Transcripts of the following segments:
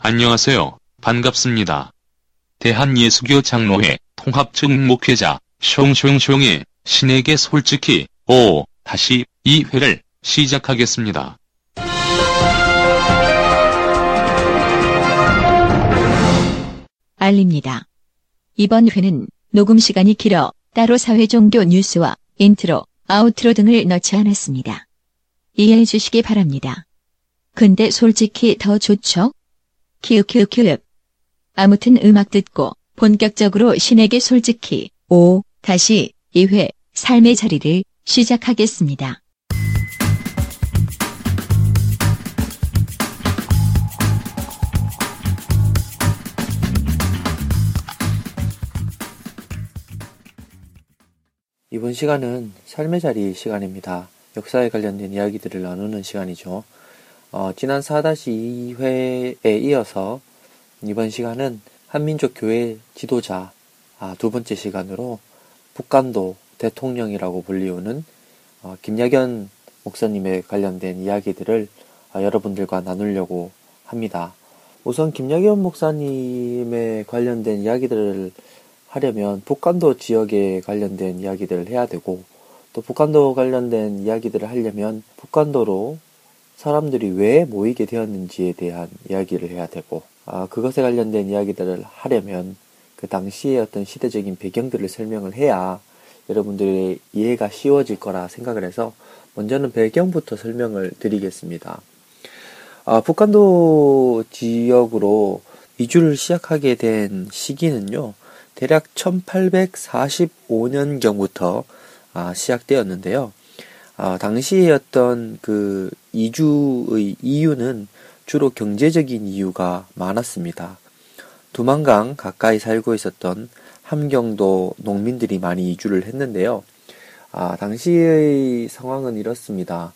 안녕하세요. 반갑습니다. 대한예수교 장로회 통합측 목회자 숑숑숑의 신에게 솔직히 오 다시 이 회를 시작하겠습니다. 알립니다. 이번 회는 녹음 시간이 길어 따로 사회 종교 뉴스와 intro, outro 등을 넣지 않았습니다. 이해해 주시기 바랍니다. 근데 솔직히 더 좋죠? 키읔키읔키읔. 아무튼 음악 듣고 본격적으로 신에게 솔직히 오 다시 2회 삶의 자리를 시작하겠습니다. 이번 시간은 삶의 자리 시간입니다. 역사에 관련된 이야기들을 나누는 시간이죠. 어, 지난 4-2회에 이어서 이번 시간은 한민족 교회 지도자 아, 두 번째 시간으로 북한도 대통령이라고 불리우는 어, 김야견 목사님에 관련된 이야기들을 어, 여러분들과 나누려고 합니다. 우선 김야견 목사님에 관련된 이야기들을 하려면 북한도 지역에 관련된 이야기들을 해야 되고 또 북한도 관련된 이야기들을 하려면 북한도로 사람들이 왜 모이게 되었는지에 대한 이야기를 해야 되고 아, 그것에 관련된 이야기들을 하려면 그 당시의 어떤 시대적인 배경들을 설명을 해야 여러분들의 이해가 쉬워질 거라 생각을 해서 먼저는 배경부터 설명을 드리겠습니다. 아, 북한도 지역으로 이주를 시작하게 된 시기는요, 대략 1845년경부터 아, 시작되었는데요. 아, 당시의 어떤 그 이주의 이유는 주로 경제적인 이유가 많았습니다. 두만강 가까이 살고 있었던 함경도 농민들이 많이 이주를 했는데요. 아, 당시의 상황은 이렇습니다.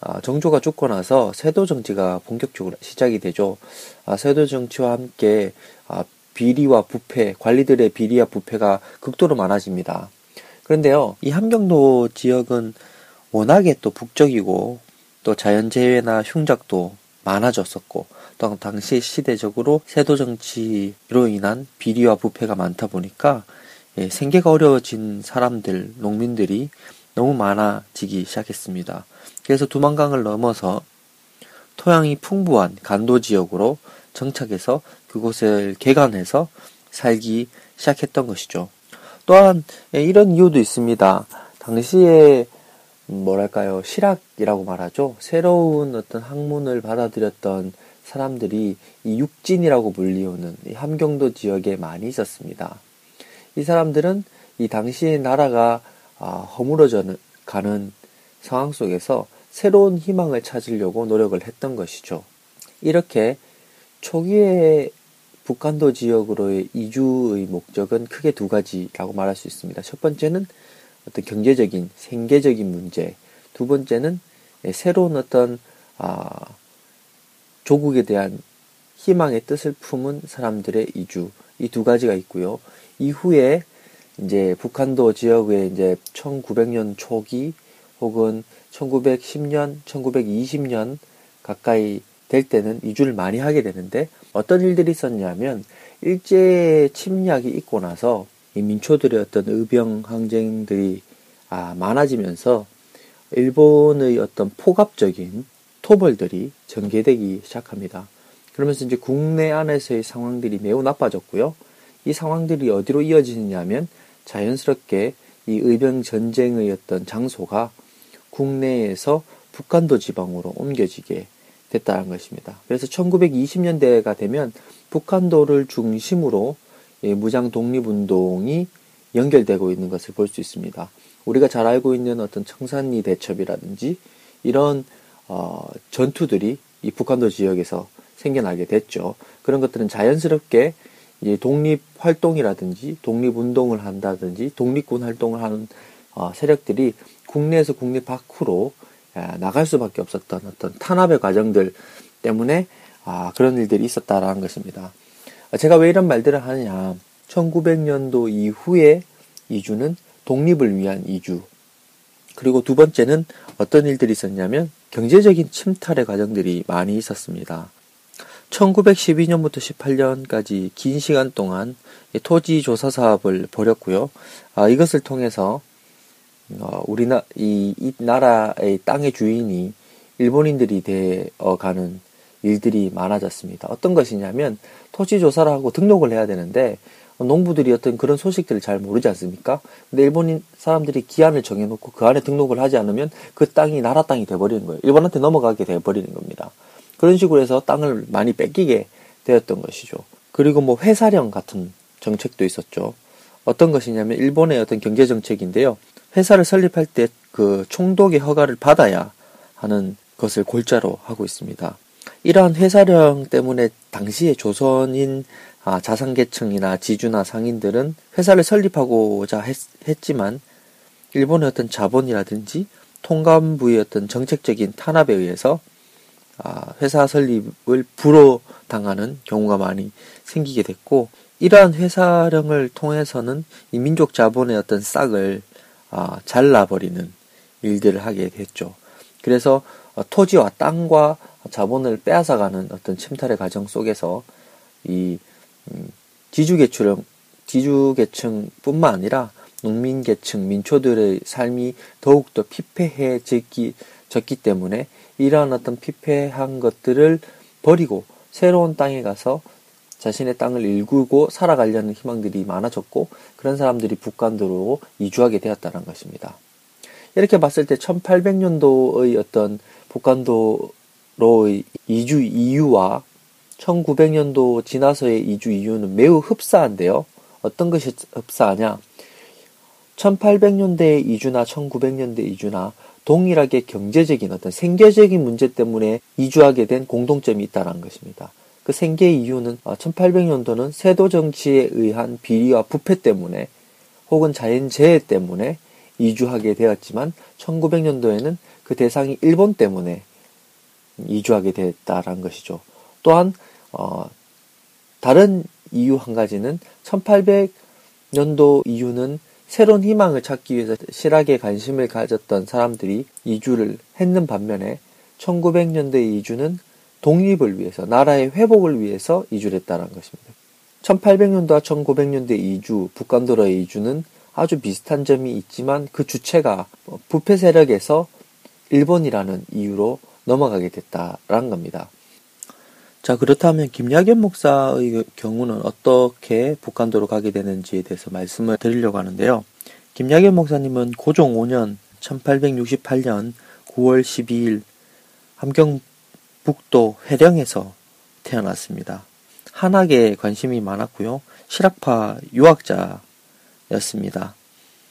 아, 정조가 죽고 나서 세도 정치가 본격적으로 시작이 되죠. 아, 세도 정치와 함께 아, 비리와 부패, 관리들의 비리와 부패가 극도로 많아집니다. 그런데요, 이 함경도 지역은 워낙에 또 북적이고 또 자연재해나 흉작도 많아졌었고 또 당시 시대적으로 세도 정치로 인한 비리와 부패가 많다 보니까 예, 생계가 어려워진 사람들, 농민들이 너무 많아지기 시작했습니다. 그래서 두만강을 넘어서 토양이 풍부한 간도 지역으로 정착해서 그곳을 개간해서 살기 시작했던 것이죠. 또한 예, 이런 이유도 있습니다. 당시에 뭐랄까요 실학이라고 말하죠. 새로운 어떤 학문을 받아들였던 사람들이 이 육진이라고 불리우는 이 함경도 지역에 많이 있었습니다. 이 사람들은 이 당시의 나라가 아, 허물어져 가는 상황 속에서 새로운 희망을 찾으려고 노력을 했던 것이죠. 이렇게 초기에 북한도 지역으로의 이주의 목적은 크게 두 가지라고 말할 수 있습니다. 첫 번째는 어떤 경제적인 생계적인 문제, 두 번째는 새로운 어떤 아, 조국에 대한 희망의 뜻을 품은 사람들의 이주 이 두 가지가 있고요. 이후에 이제 북한도 지역에 이제 1900년 초기 혹은 1910년, 1920년 가까이 될 때는 이주를 많이 하게 되는데 어떤 일들이 있었냐면 일제 침략이 있고 나서 이 민초들의 어떤 의병 항쟁들이 아, 많아지면서 일본의 어떤 포갑적인 토벌들이 전개되기 시작합니다. 그러면서 이제 국내 안에서의 상황들이 매우 나빠졌고요. 이 상황들이 어디로 이어지느냐면 자연스럽게 이 의병 전쟁의 어떤 장소가 국내에서 북한도 지방으로 옮겨지게 됐다는 것입니다. 그래서 1920년대가 되면 북한도를 중심으로 예, 무장 독립운동이 연결되고 있는 것을 볼 수 있습니다. 우리가 잘 알고 있는 어떤 청산리 대첩이라든지 이런 어, 전투들이 이 북한도 지역에서 생겨나게 됐죠. 그런 것들은 자연스럽게 독립 활동이라든지 독립 운동을 한다든지 독립군 활동을 하는 어, 세력들이 국내에서 국내 밖으로 야, 나갈 수밖에 없었던 어떤 탄압의 과정들 때문에 아, 그런 일들이 있었다라는 것입니다. 제가 왜 이런 말들을 하느냐. 1900년도 이후에 이주는 독립을 위한 이주. 그리고 두 번째는 어떤 일들이 있었냐면 경제적인 침탈의 과정들이 많이 있었습니다. 1912년부터 18년까지 긴 시간 동안 토지 조사 사업을 벌였고요. 아, 이것을 통해서 어, 우리나 이, 이 나라의 땅의 주인이 일본인들이 되어 가는 일들이 많아졌습니다. 어떤 것이냐면 토지 조사를 하고 등록을 해야 되는데 농부들이 어떤 그런 소식들을 잘 모르지 않습니까? 근데 일본인 사람들이 기한을 정해놓고 그 안에 등록을 하지 않으면 그 땅이 나라 땅이 돼버리는 거예요. 일본한테 넘어가게 돼버리는 겁니다. 그런 식으로 해서 땅을 많이 뺏기게 되었던 것이죠. 그리고 뭐 회사령 같은 정책도 있었죠. 어떤 것이냐면 일본의 어떤 경제 정책인데요. 회사를 설립할 때 그 총독의 허가를 받아야 하는 것을 골자로 하고 있습니다. 이러한 회사령 때문에 당시의 조선인 아, 자산계층이나 지주나 상인들은 회사를 설립하고자 했, 했지만 일본의 어떤 자본이라든지 통감부의 어떤 정책적인 탄압에 의해서 아, 회사 설립을 불허당하는 경우가 많이 생기게 됐고 이러한 회사령을 통해서는 이 민족 자본의 어떤 싹을 아, 잘라버리는 일들을 하게 됐죠. 그래서 어, 토지와 땅과 자본을 빼앗아가는 어떤 침탈의 과정 속에서 이 음, 지주계층, 지주계층뿐만 아니라 농민계층, 민초들의 삶이 더욱더 피폐해졌기 졌기 때문에 이러한 어떤 피폐한 것들을 버리고 새로운 땅에 가서 자신의 땅을 일구고 살아가려는 희망들이 많아졌고 그런 사람들이 북간도로 이주하게 되었다는 것입니다. 이렇게 봤을 때 1800년도의 어떤 북간도 로의 이주 이유와 1900년도 지나서의 이주 이유는 매우 흡사한데요. 어떤 것이 흡사하냐? 1800년대 이주나 1900년대 이주나 동일하게 경제적인 어떤 생계적인 문제 때문에 이주하게 된 공동점이 있다는 것입니다. 그 생계 이유는 1800년도는 어, 세도 정치에 의한 비리와 부패 때문에 혹은 자연재해 때문에 이주하게 되었지만 1900년도에는 그 대상이 일본 때문에 이주하게 됐다는 것이죠. 또한 어, 다른 이유 한 가지는 1800년도 이유는 새로운 희망을 찾기 위해서 실학에 관심을 가졌던 사람들이 이주를 했는 반면에 1900년대 이주는 독립을 위해서 나라의 회복을 위해서 이주를 했다는 것입니다. 1800년도와 1900년대 이주, 북간도로의 이주는 아주 비슷한 점이 있지만 그 주체가 부패 세력에서 일본이라는 이유로 넘어가게 됐다라는 겁니다. 자, 그렇다면 김야견 목사의 경우는 어떻게 북한도로 가게 되는지에 대해서 말씀을 드리려고 하는데요. 김야견 목사님은 고종 5년 1868년 9월 12일 함경북도 회령에서 태어났습니다. 한학에 관심이 많았고요. 실학파 유학자였습니다.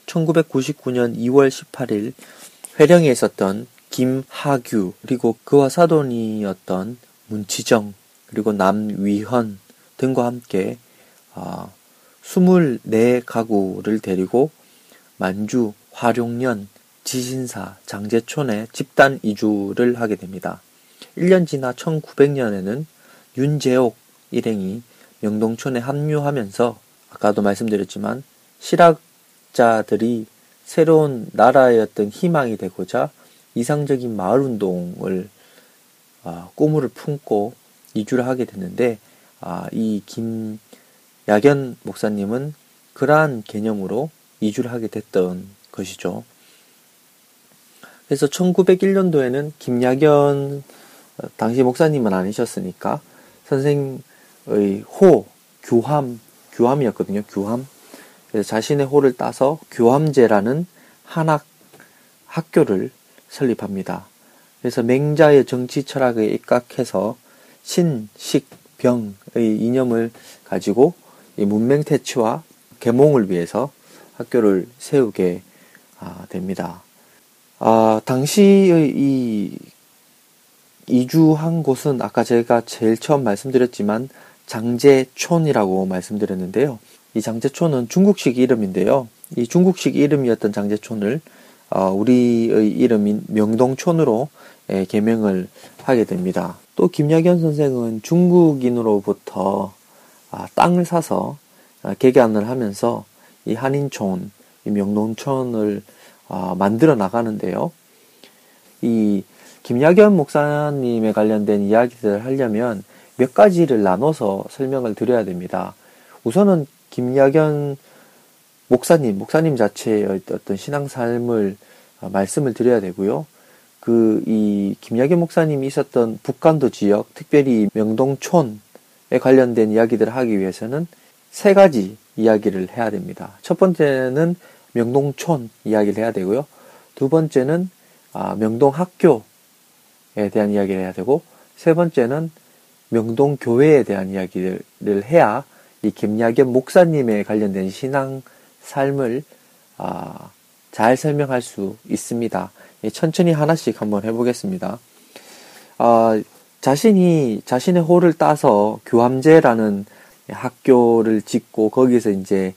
1999년 2월 18일 회령에 있었던 김하규 그리고 그와 사돈이었던 문치정 그리고 남위헌 등과 함께 어, 24가구를 데리고 만주, 화룡년, 지신사, 장제촌에 집단 이주를 하게 됩니다. 1년 지나 1900년에는 윤재옥 일행이 명동촌에 합류하면서 아까도 말씀드렸지만 실학자들이 새로운 어떤 희망이 되고자 이상적인 마을 운동을 아, 꿈을 품고 이주를 하게 됐는데 아, 이 김야견 목사님은 그러한 개념으로 이주를 하게 됐던 것이죠. 그래서 1901년도에는 김야견 어, 당시 목사님은 아니셨으니까 선생의 호 교함 교함이었거든요. 교함. 그래서 자신의 호를 따서 교함제라는 한학 학교를 설립합니다. 그래서 맹자의 정치 철학에 입각해서 신, 식, 병의 이념을 가지고 문맹 퇴치와 계몽을 위해서 학교를 세우게 아, 됩니다. 아, 당시의 이 이주한 곳은 아까 제가 제일 처음 말씀드렸지만 장제촌이라고 말씀드렸는데요. 이 장제촌은 중국식 이름인데요. 이 중국식 이름이었던 장제촌을 어, 우리의 이름인 명동촌으로 예, 개명을 하게 됩니다. 또 김야견 선생은 중국인으로부터 아, 땅을 사서 아, 개간을 하면서 이 한인촌, 이 명동촌을 아, 만들어 나가는데요. 이 김야견 목사님에 관련된 이야기들을 하려면 몇 가지를 나눠서 설명을 드려야 됩니다. 우선은 김야견 목사님, 목사님 자체의 어떤 신앙 삶을 어, 말씀을 드려야 되고요. 그, 이, 김야견 목사님이 있었던 북간도 지역, 특별히 명동촌에 관련된 이야기들을 하기 위해서는 세 가지 이야기를 해야 됩니다. 첫 번째는 명동촌 이야기를 해야 되고요. 두 번째는 아, 명동학교에 대한 이야기를 해야 되고, 세 번째는 명동교회에 대한 이야기를 해야 이 김야견 목사님에 관련된 신앙 삶을 아, 잘 설명할 수 있습니다. 천천히 하나씩 한번 해보겠습니다. 아, 자신이 자신의 호를 따서 교함제라는 학교를 짓고 거기서 이제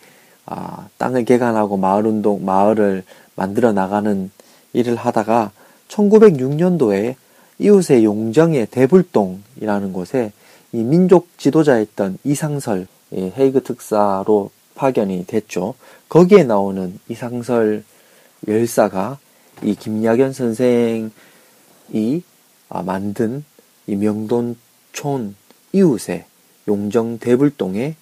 아, 땅을 개간하고 마을 운동 마을을 만들어 나가는 일을 하다가 1906년도에 이웃의 용정의 대불동이라는 곳에 이 민족 지도자였던 이상설 예, 헤이그 특사로 파견이 됐죠. 거기에 나오는 이상설 열사가 이 김야견 선생이 아, 만든 이 명돈촌 이웃의 용정 대불동에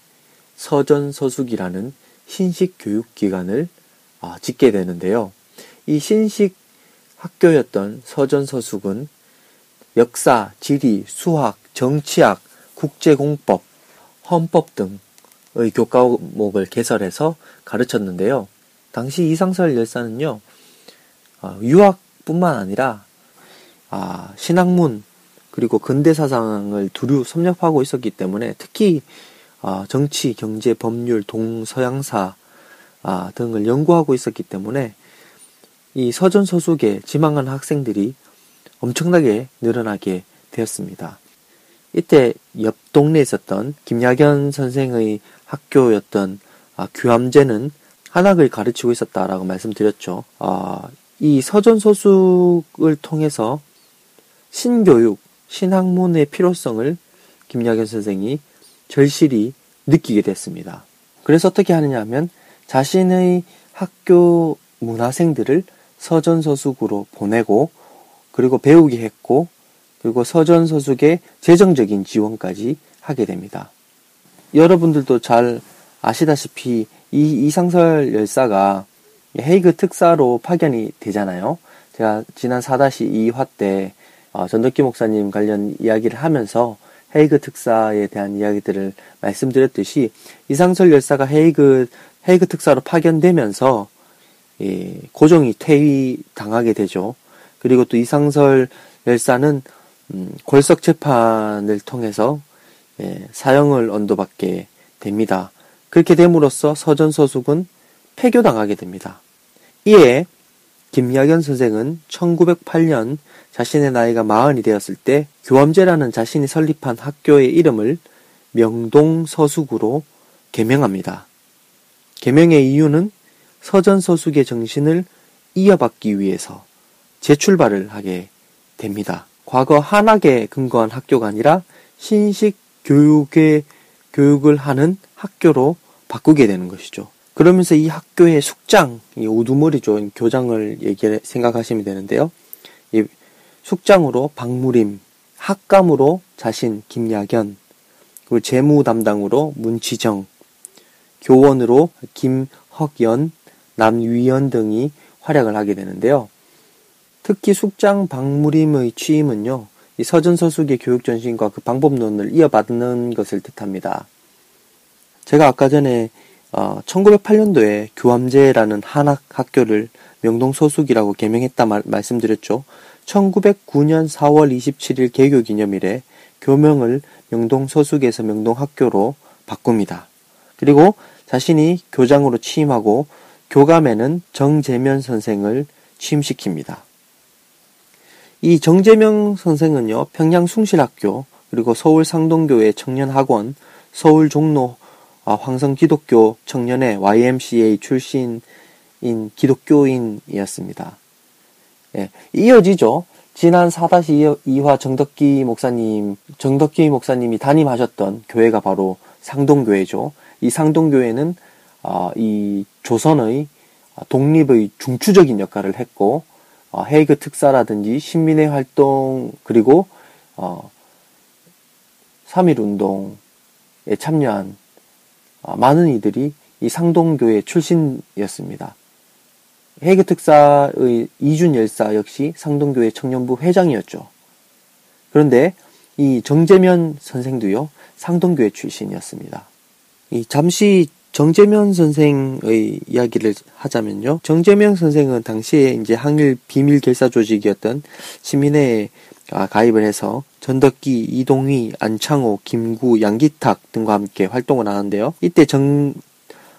서전서숙이라는 신식 교육 기관을 아, 짓게 되는데요. 이 신식 학교였던 서전서숙은 역사, 지리, 수학, 정치학, 국제공법, 헌법 등의 교과목을 개설해서 가르쳤는데요. 당시 이상설 열사는요, 어, 유학뿐만 아니라 아, 신학문 그리고 근대 사상을 두루 섭렵하고 있었기 때문에 특히 아, 정치, 경제, 법률, 동서양사 아, 등을 연구하고 있었기 때문에 이 서전 서숙에 지망한 학생들이 엄청나게 늘어나게 되었습니다. 이때 옆 동네에 있었던 김야견 선생의 학교였던 아, 규함제는 한학을 가르치고 있었다라고 말씀드렸죠. 아, 이 서전 서숙을 통해서 신교육, 신학문의 필요성을 김야견 선생이 절실히 느끼게 됐습니다. 그래서 어떻게 하느냐 하면 자신의 학교 문화생들을 서전서숙으로 보내고 그리고 배우게 했고 그리고 서전서숙의 재정적인 지원까지 하게 됩니다. 여러분들도 잘 아시다시피 이 이상설 열사가 헤이그 특사로 파견이 되잖아요. 제가 지난 4-2화 때 어, 전덕기 목사님 관련 이야기를 하면서 헤이그 특사에 대한 이야기들을 말씀드렸듯이 이상설 열사가 헤이그 헤이그 특사로 파견되면서 예, 고종이 퇴위 당하게 되죠. 그리고 또 이상설 열사는 음, 골석 재판을 통해서 예, 사형을 언도받게 됩니다. 그렇게 됨으로써 서전서숙은 폐교당하게 됩니다. 이에 김야견 선생은 1908년 자신의 나이가 마흔이 되었을 때 교암제라는 자신이 설립한 학교의 이름을 명동서숙으로 개명합니다. 개명의 이유는 서전서숙의 정신을 이어받기 위해서 재출발을 하게 됩니다. 과거 한학에 근거한 학교가 아니라 신식 교육의 교육을 하는 학교로 바꾸게 되는 것이죠. 그러면서 이 학교의 숙장, 이 우두머리죠. 교장을 얘기 생각하시면 되는데요. 이 숙장으로 박무림, 학감으로 자신 김야견, 그리고 재무 담당으로 문치정, 교원으로 김헉연, 남위연 등이 활약을 하게 되는데요. 특히 숙장 박무림의 취임은요, 이 서전서숙의 교육 전신과 그 방법론을 이어받는 것을 뜻합니다. 제가 아까 전에 어, 1908년도에 교암제라는 한학 학교를 명동 서숙이라고 개명했다 말, 말씀드렸죠. 1909년 4월 27일 개교 기념일에 교명을 명동 서숙에서 명동 학교로 바꿉니다. 그리고 자신이 교장으로 취임하고 교감에는 정재면 선생을 취임시킵니다. 이 정재명 선생은요, 평양 숭실학교, 그리고 서울 상동교회 청년학원, 서울 종로 아, 황성 기독교 청년회 YMCA 출신인 기독교인이었습니다. 예, 이어지죠. 지난 4-2화 정덕기 목사님, 정덕기 목사님이 담임하셨던 교회가 바로 상동교회죠. 이 상동교회는 어, 이 조선의 독립의 중추적인 역할을 했고 어, 헤이그 특사라든지 신민의 활동 그리고 어, 3.1 운동에 참여한 아, 많은 이들이 이 상동교회 출신이었습니다. 해계 특사의 이준 열사 역시 상동교회 청년부 회장이었죠. 그런데 이 정재면 선생도요, 상동교회 출신이었습니다. 이 잠시 정재면 선생의 이야기를 하자면요. 정재면 선생은 당시에 이제 항일 비밀 결사 조직이었던 시민회에 아, 가입을 해서 전덕기, 이동휘, 안창호, 김구, 양기탁 등과 함께 활동을 하는데요. 이때 정,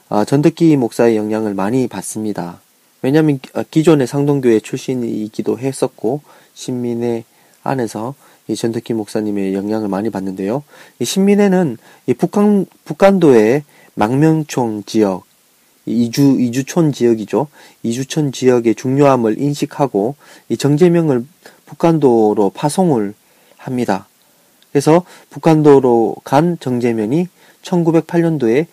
아, 전덕기 목사의 영향을 많이 받습니다. 왜냐하면 아, 기존의 상동교회 출신이기도 했었고 신민회 안에서 이 전덕기 목사님의 영향을 많이 받는데요. 이 신민회는 이 북한 북한도의 망명촌 지역 이주 이주촌 지역이죠. 이주촌 지역의 중요함을 인식하고 이 정제명을 북한도로 파송을 합니다. 그래서 북한도로 간 정제면이 1908년도에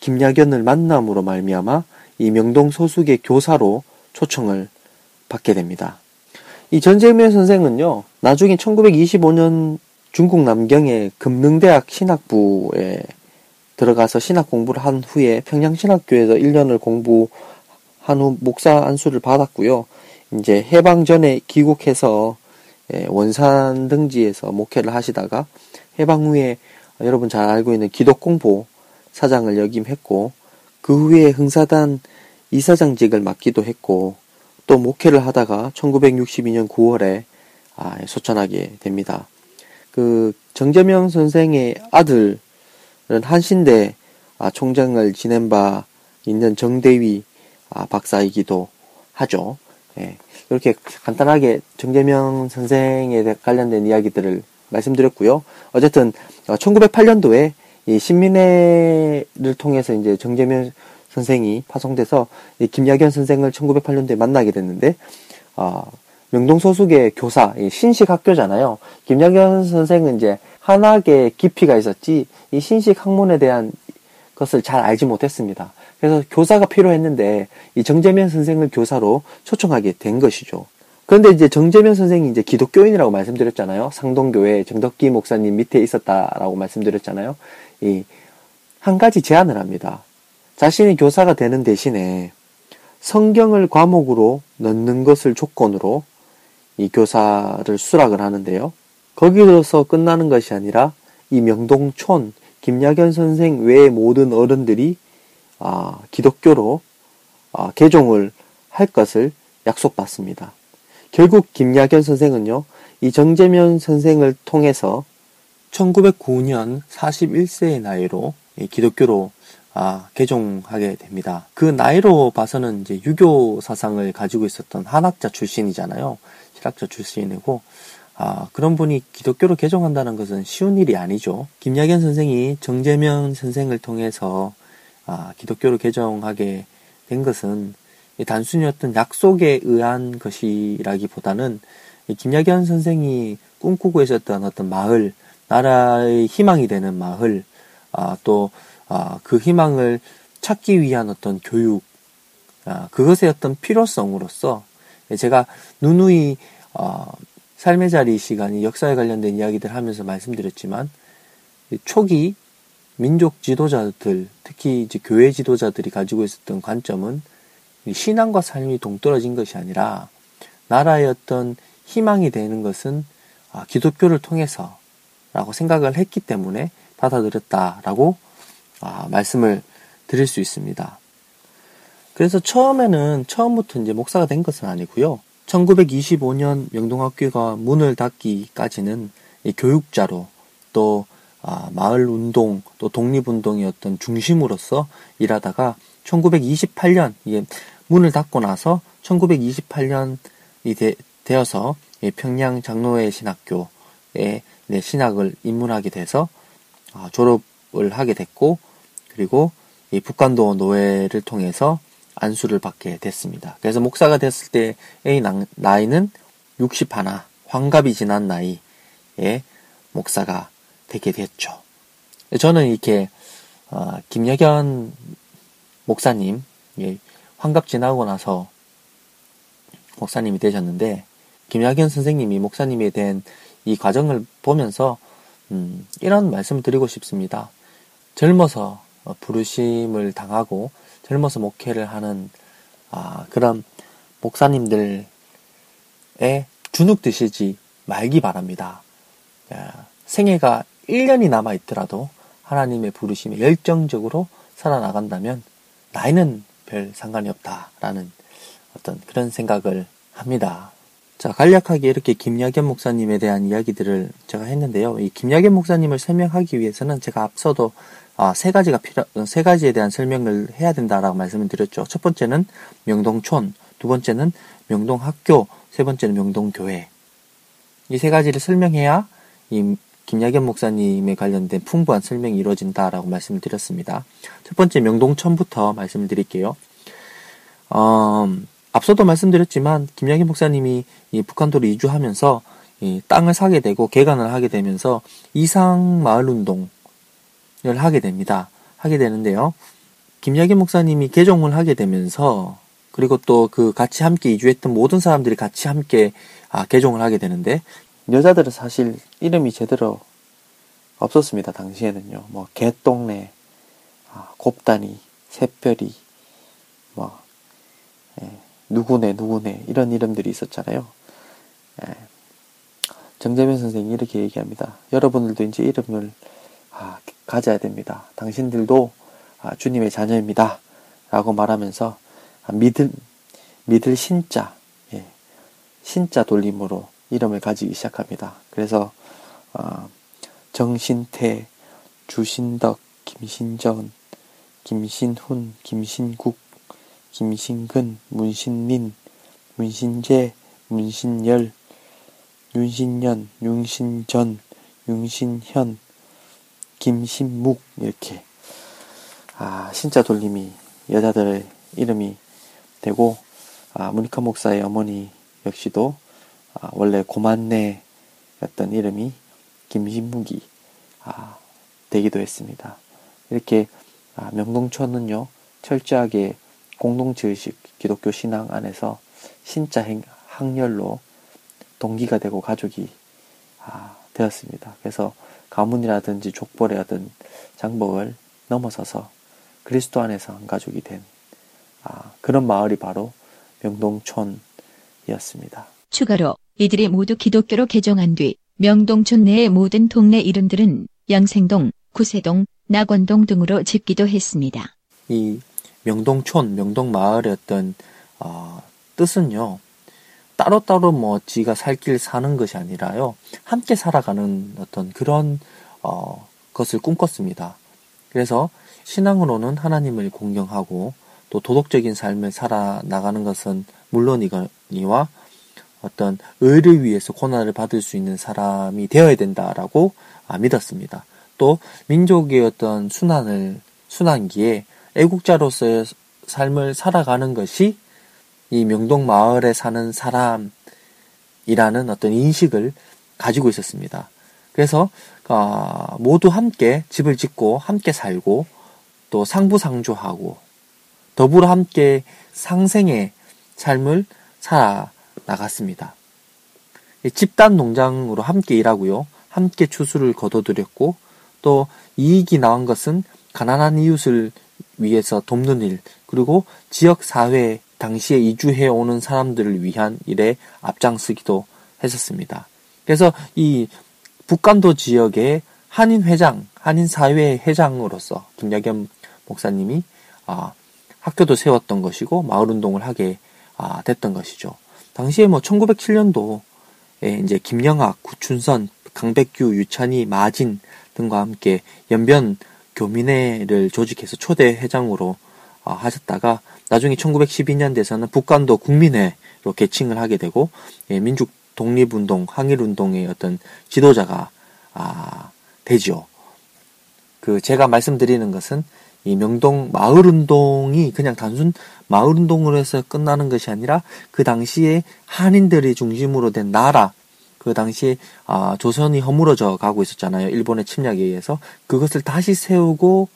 김야견을 만남으로 말미암아 이 명동 소수계 교사로 초청을 받게 됩니다. 이 전재면 선생은요, 나중에 1925년 중국 남경의 금능대학 신학부에 들어가서 신학 공부를 한 후에 평양신학교에서 1년을 공부한 후 목사 안수를 받았고요. 이제 해방 전에 귀국해서 예, 원산 등지에서 목회를 하시다가 해방 후에 여러분 잘 알고 있는 기독공보 사장을 역임했고 그 후에 흥사단 이사장직을 맡기도 했고 또 목회를 하다가 1962년 9월에 아, 소천하게 됩니다. 그 정재명 선생의 아들은 한신대 아, 총장을 지낸 바 있는 정대위 아, 박사이기도 하죠. 예, 이렇게 간단하게 정재명 선생에 관련된 이야기들을 말씀드렸고요. 어쨌든 1908년도에 어, 이 신민회를 통해서 이제 정재명 선생이 파송돼서 이 김야견 선생을 1908년도에 만나게 됐는데 어, 명동 소속의 교사 신식 학교잖아요. 김야견 선생은 이제 한학의 깊이가 있었지 이 신식 학문에 대한 것을 잘 알지 못했습니다. 그래서 교사가 필요했는데 이 정재면 선생을 교사로 초청하게 된 것이죠. 그런데 이제 정재면 선생이 이제 기독교인이라고 말씀드렸잖아요. 상동교회 정덕기 목사님 밑에 있었다라고 말씀드렸잖아요. 이 한 가지 제안을 합니다. 자신이 교사가 되는 대신에 성경을 과목으로 넣는 것을 조건으로 이 교사를 수락을 하는데요. 거기서 끝나는 것이 아니라 이 명동촌 김야견 선생 외의 모든 어른들이 아, 기독교로 아, 개종을 할 것을 약속받습니다. 결국 김야견 선생은요, 이 정재면 선생을 통해서 1909년 41세의 나이로 기독교로 아, 개종하게 됩니다. 그 나이로 봐서는 이제 유교 사상을 가지고 있었던 한학자 출신이잖아요. 실학자 출신이고, 아, 그런 분이 기독교로 개종한다는 것은 쉬운 일이 아니죠. 김야견 선생이 정재면 선생을 통해서 아, 기독교로 개종하게 된 것은 단순히 어떤 약속에 의한 것이라기보다는 김야견 선생이 꿈꾸고 있었던 어떤 마을, 나라의 희망이 되는 마을, 아, 또, 아, 그 희망을 찾기 위한 어떤 교육, 아, 그것의 어떤 필요성으로서 제가 누누이, 어, 삶의 자리 시간이 역사에 관련된 이야기들 하면서 말씀드렸지만, 초기 민족 지도자들, 특히 이제 교회 지도자들이 가지고 있었던 관점은 신앙과 삶이 동떨어진 것이 아니라 나라의 어떤 희망이 되는 것은 아, 기독교를 통해서 라고 생각을 했기 때문에 받아들였다라고 아, 말씀을 드릴 수 있습니다. 그래서 처음에는 처음부터 이제 목사가 된 것은 아니고요. 1925년 명동학교가 문을 닫기까지는 교육자로 또 아, 마을 운동 또 독립운동의 어떤 중심으로서 일하다가 1928년 예, 문을 닫고 나서 1928년이 되, 되어서 예, 평양 장로회 신학교에 네, 신학을 입문하게 돼서 아, 졸업을 하게 됐고 그리고 이 북한도 노회를 통해서 안수를 받게 됐습니다. 그래서 목사가 됐을 때의 나이는 60 하나 환갑이 지난 나이에 목사가 되게 됐죠. 저는 이렇게 어, 김여견 목사님 예, 환갑 지나고 나서 목사님이 되셨는데 김여견 선생님이 목사님에 대한 이 과정을 보면서 음, 이런 말씀을 드리고 싶습니다. 젊어서 부르심을 당하고 젊어서 목회를 하는 아, 그런 목사님들의 주눅 드시지 말기 바랍니다. 생애가 1년이 남아 있더라도 하나님의 부르심에 열정적으로 살아나간다면 나이는 별 상관이 없다라는 어떤 그런 생각을 합니다. 자, 간략하게 이렇게 김야견 목사님에 대한 이야기들을 제가 했는데요. 이 김야견 목사님을 설명하기 위해서는 제가 앞서도 아, 세 가지가 필요, 세 가지에 대한 설명을 해야 된다라고 말씀을 드렸죠. 첫 번째는 명동촌, 두 번째는 명동학교, 세 번째는 명동교회. 이 세 가지를 설명해야 이 김야견 목사님에 관련된 풍부한 설명이 이루어진다라고 말씀을 드렸습니다. 첫 번째 명동촌부터 말씀을 드릴게요. 어, 앞서도 말씀드렸지만 김야견 목사님이 이 북한도로 이주하면서 이 땅을 사게 되고 개간을 하게 되면서 이상 마을 운동 을 하게 됩니다. 하게 되는데요. 김야견 목사님이 개종을 하게 되면서 그리고 또 그 같이 함께 이주했던 모든 사람들이 같이 함께 아, 개종을 하게 되는데 여자들은 사실 이름이 제대로 없었습니다. 당시에는요. 뭐 개똥네, 아, 곱다니, 새별이, 뭐 예, 누구네 누구네 이런 이름들이 있었잖아요. 예. 정재면 선생이 이렇게 얘기합니다. 여러분들도 이제 이름을 아, 가져야 됩니다. 당신들도 아, 주님의 자녀입니다. 라고 말하면서 아, 믿을 믿을 신자 예, 신자 돌림으로 이름을 가지기 시작합니다. 그래서 어, 정신태, 주신덕, 김신전, 김신훈, 김신국, 김신근, 문신민, 문신재, 문신열, 윤신년, 윤신전, 윤신현, 김신묵 이렇게 아 신자 돌림이 여자들의 이름이 되고 아 문익환 목사의 어머니 역시도 아, 원래 고만네였던 이름이 김신묵이 아, 되기도 했습니다. 이렇게 아, 명동촌은요 철저하게 공동체 의식 기독교 신앙 안에서 신자 행, 학렬로 동기가 되고 가족이 아, 되었습니다. 그래서 가문이라든지 족벌이라든 장복을 넘어서서 그리스도 안에서 한 가족이 된 아, 그런 마을이 바로 명동촌이었습니다. 추가로 이들이 모두 기독교로 개종한 뒤 명동촌 내의 모든 동네 이름들은 양생동, 구세동, 낙원동 등으로 짓기도 했습니다. 이 명동촌, 명동마을의 어떤 어, 뜻은요. 따로따로 뭐 지가 살 길 사는 것이 아니라요. 함께 살아가는 어떤 그런 어, 것을 꿈꿨습니다. 그래서 신앙으로는 하나님을 공경하고 또 도덕적인 삶을 살아나가는 것은 물론이거니와 어떤 의를 위해서 고난을 받을 수 있는 사람이 되어야 된다라고 아, 믿었습니다. 또 민족의 어떤 순환을 순환기에 애국자로서의 삶을 살아가는 것이 이 명동 마을에 사는 사람이라는 어떤 인식을 가지고 있었습니다. 그래서 어, 모두 함께 집을 짓고 함께 살고 또 상부상조하고 더불어 함께 상생의 삶을 살아 나갔습니다. 집단 농장으로 함께 일하고요. 함께 추수를 거둬들였고 또 이익이 나온 것은 가난한 이웃을 위해서 돕는 일 그리고 지역 사회 당시에 이주해 오는 사람들을 위한 일에 앞장서기도 했었습니다. 그래서 이 북간도 지역의 한인 회장, 한인 사회 회장으로서 김야겸 목사님이 아, 학교도 세웠던 것이고 마을 운동을 하게 아, 됐던 것이죠. 당시에 뭐 1907년도에 이제 김영학, 구춘선, 강백규, 유찬희, 마진 등과 함께 연변 교민회를 조직해서 초대 회장으로 어, 하셨다가 나중에 1912년 돼서는 북한도 국민회로 개칭을 하게 되고 예, 민족 독립운동, 항일운동의 어떤 지도자가 아, 되지요. 그 제가 말씀드리는 것은 이 명동 마을 운동이 그냥 단순 마을 운동으로 해서 끝나는 것이 아니라 그 당시에 한인들이 중심으로 된 나라, 그 당시에 아, 조선이 허물어져 가고 있었잖아요. 일본의 침략에 의해서 그것을 다시 세우고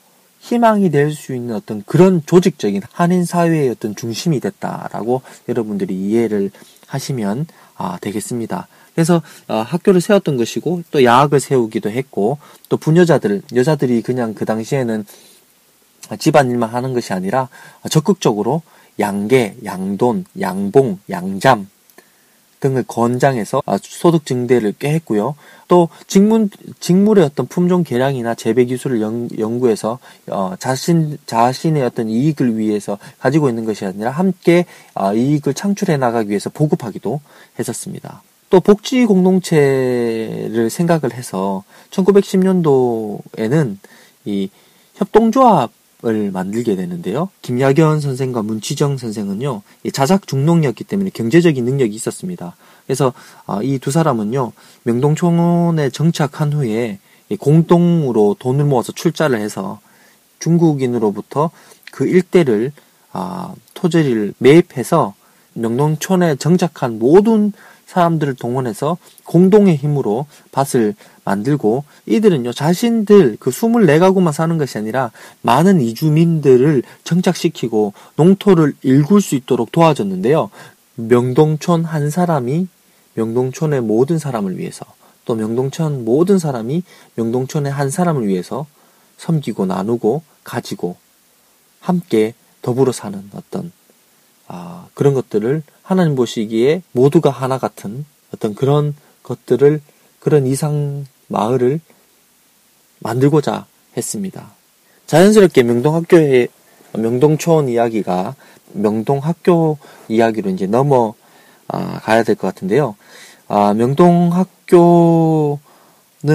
희망이 될 수 있는 어떤 그런 조직적인 한인 사회의 어떤 중심이 됐다라고 여러분들이 이해를 하시면 아, 되겠습니다. 그래서 어, 학교를 세웠던 것이고 또 야학을 세우기도 했고 또 부녀자들 여자들이 그냥 그 당시에는 집안일만 하는 것이 아니라 적극적으로 양계, 양돈, 양봉, 양잠 등을 권장해서 아, 소득 증대를 꽤 했고요. 또 직문 직물의 어떤 품종 개량이나 재배 기술을 연, 구해서 어, 자신 자신의 어떤 이익을 위해서 가지고 있는 것이 아니라 함께 어, 이익을 창출해 나가기 위해서 보급하기도 했었습니다. 또 복지 공동체를 생각을 해서 1910년도에는 이 협동조합 을 만들게 되는데요. 김야견 선생과 문치정 선생은요, 자작 중농이었기 때문에 경제적인 능력이 있었습니다. 그래서 아, 이두 사람은요, 명동촌에 정착한 후에 공동으로 돈을 모아서 출자를 해서 중국인으로부터 그 일대를 아, 토지를 매입해서 명동촌에 정착한 모든 사람들을 동원해서 공동의 힘으로 밭을 만들고 이들은요 자신들 그 24가구만 사는 것이 아니라 많은 이주민들을 정착시키고 농토를 일굴 수 있도록 도와줬는데요. 명동촌 한 사람이 명동촌의 모든 사람을 위해서 또 명동촌 모든 사람이 명동촌의 한 사람을 위해서 섬기고 나누고 가지고 함께 더불어 사는 어떤 아, 그런 것들을 하나님 보시기에 모두가 하나 같은 어떤 그런 것들을 그런 이상 마을을 만들고자 했습니다. 자연스럽게 명동학교의 명동촌 이야기가 명동학교 이야기로 이제 넘어 아, 가야 될 것 같은데요. 아, 명동학교는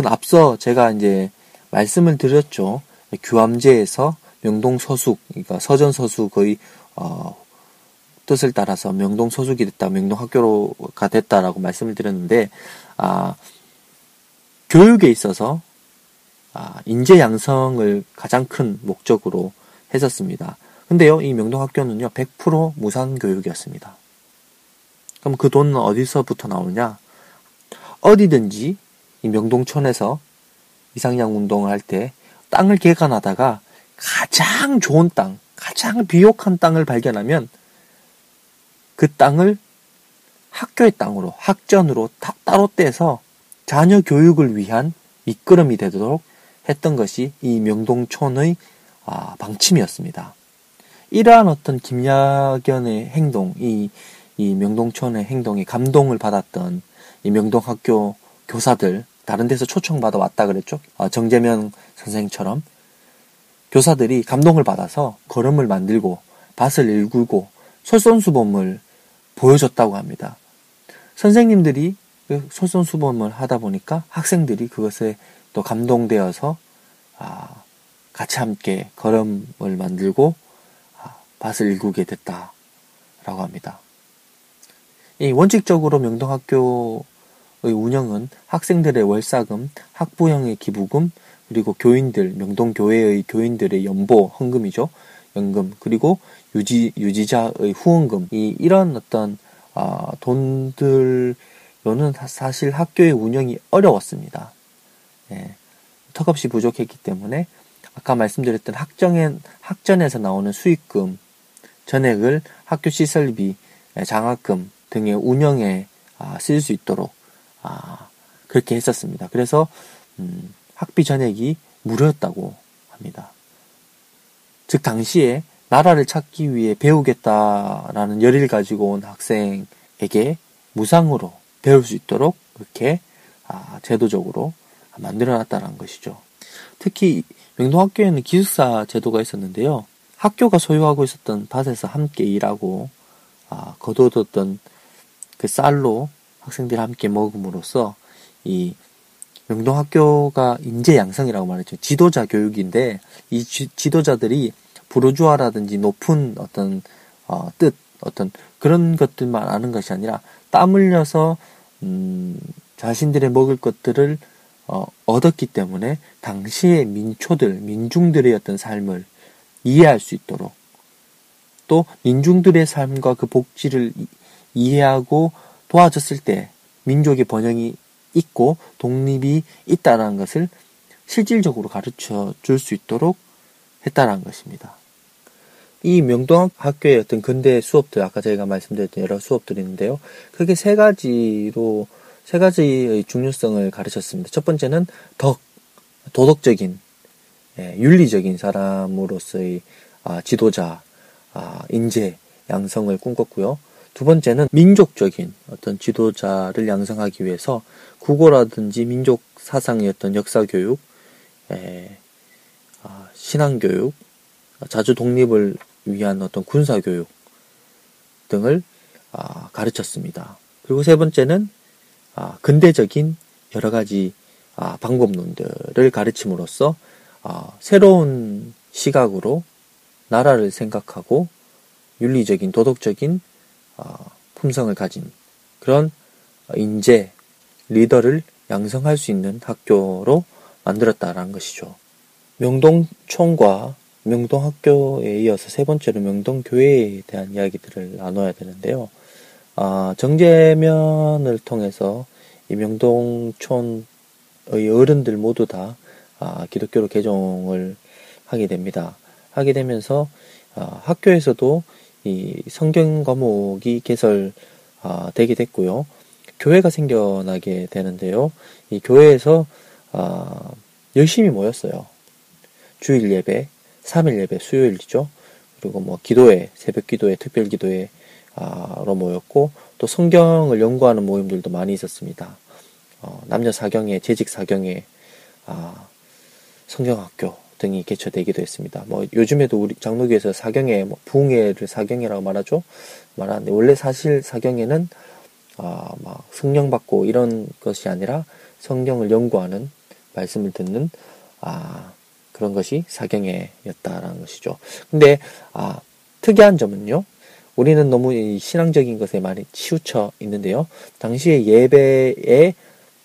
앞서 제가 이제 말씀을 드렸죠. 규암제에서 명동 서숙, 그러니까 서전 서숙의 어, 뜻을 따라서 명동 소속이 됐다, 명동 학교가 됐다라고 말씀을 드렸는데, 아, 교육에 있어서 아, 인재 양성을 가장 큰 목적으로 했었습니다. 근데요, 이 명동 학교는요, 100% 무상 교육이었습니다. 그럼 그 돈은 어디서부터 나오냐? 어디든지 이 명동촌에서 이상양 운동을 할 때 땅을 개간하다가 가장 좋은 땅, 가장 비옥한 땅을 발견하면 그 땅을 학교의 땅으로 학전으로 다, 따로 떼서 자녀 교육을 위한 미끄럼이 되도록 했던 것이 이 명동촌의 아, 방침이었습니다. 이러한 어떤 김야견의 행동, 이, 이 명동촌의 행동에 감동을 받았던 이 명동학교 교사들, 다른 데서 초청받아 왔다 그랬죠? 아, 정재면 선생처럼 교사들이 감동을 받아서 걸음을 만들고 밭을 일구고 솔선수범을 보여줬다고 합니다. 선생님들이 그 솔선수범을 하다 보니까 학생들이 그것에 또 감동되어서 아, 같이 함께 걸음을 만들고 아, 밭을 일구게 됐다라고 합니다. 이 원칙적으로 명동학교의 운영은 학생들의 월사금, 학부형의 기부금, 그리고 교인들, 명동교회의 교인들의 연보, 헌금이죠. 연금, 그리고 유지, 유지자의 후원금, 이, 이런 어떤, 아, 돈들로는 사실 학교의 운영이 어려웠습니다. 예, 턱없이 부족했기 때문에 아까 말씀드렸던 학정엔, 학전에서 나오는 수익금, 전액을 학교 시설비, 예, 장학금 등의 운영에 아, 쓸수 있도록 아, 그렇게 했었습니다. 그래서 음, 학비 전액이 무료였다고 합니다. 즉 당시에 나라를 찾기 위해 배우겠다라는 열의를 가지고 온 학생에게 무상으로 배울 수 있도록 그렇게 아, 제도적으로 만들어놨다는 것이죠. 특히 명동학교에는 기숙사 제도가 있었는데요. 학교가 소유하고 있었던 밭에서 함께 일하고 아, 거둬뒀던 그 쌀로 학생들이 함께 먹음으로써 이 명동학교가 인재 양성이라고 말했죠. 지도자 교육인데 이 지, 지도자들이 부르주아라든지 높은 어떤 어, 뜻, 어떤 그런 것들만 아는 것이 아니라 땀 흘려서 음, 자신들의 먹을 것들을 어, 얻었기 때문에 당시의 민초들, 민중들의 어떤 삶을 이해할 수 있도록 또 민중들의 삶과 그 복지를 이해하고 도와줬을 때 민족의 번영이 있고 독립이 있다는 것을 실질적으로 가르쳐 줄 수 있도록 했다는 것입니다. 이 명동학교의 어떤 근대 수업들, 아까 저희가 말씀드렸던 여러 수업들이 있는데요. 크게 세 가지로 세 가지의 중요성을 가르쳤습니다. 첫 번째는 덕, 도덕적인, 예, 윤리적인 사람으로서의 아, 지도자, 아, 인재, 양성을 꿈꿨고요. 두 번째는 민족적인 어떤 지도자를 양성하기 위해서 국어라든지 민족 사상의 어떤 역사 교육, 예, 아, 신앙 교육, 자주 독립을 위한 어떤 군사 교육 등을 아, 가르쳤습니다. 그리고 세 번째는 아, 근대적인 여러 가지 아, 방법론들을 가르침으로써 아, 새로운 시각으로 나라를 생각하고 윤리적인 도덕적인 어, 품성을 가진 그런 인재 리더를 양성할 수 있는 학교로 만들었다라는 것이죠. 명동촌과 명동학교에 이어서 세 번째로 명동교회에 대한 이야기들을 나눠야 되는데요. 아, 정제면을 통해서 이 명동촌의 어른들 모두 다 아, 기독교로 개종을 하게 됩니다. 하게 되면서 아, 학교에서도 이 성경 과목이 개설되게 아, 됐고요. 교회가 생겨나게 되는데요. 이 교회에서 아, 열심히 모였어요. 주일 예배, 3일 예배, 수요일이죠. 그리고 뭐 기도회, 새벽 기도회, 특별 기도회로 모였고 또 성경을 연구하는 모임들도 많이 있었습니다. 어, 남녀 사경회, 재직 사경회, 아, 성경학교 등이 개최되기도 했습니다. 뭐 요즘에도 우리 장로교에서 사경회, 뭐 부흥회를 사경회라고 말하죠. 말하는데 원래 사실 사경회는 아, 막 성령 받고 이런 것이 아니라 성경을 연구하는 말씀을 듣는 아, 그런 것이 사경회였다라는 것이죠. 근데 아, 특이한 점은요. 우리는 너무 신앙적인 것에 많이 치우쳐 있는데요. 당시에 예배에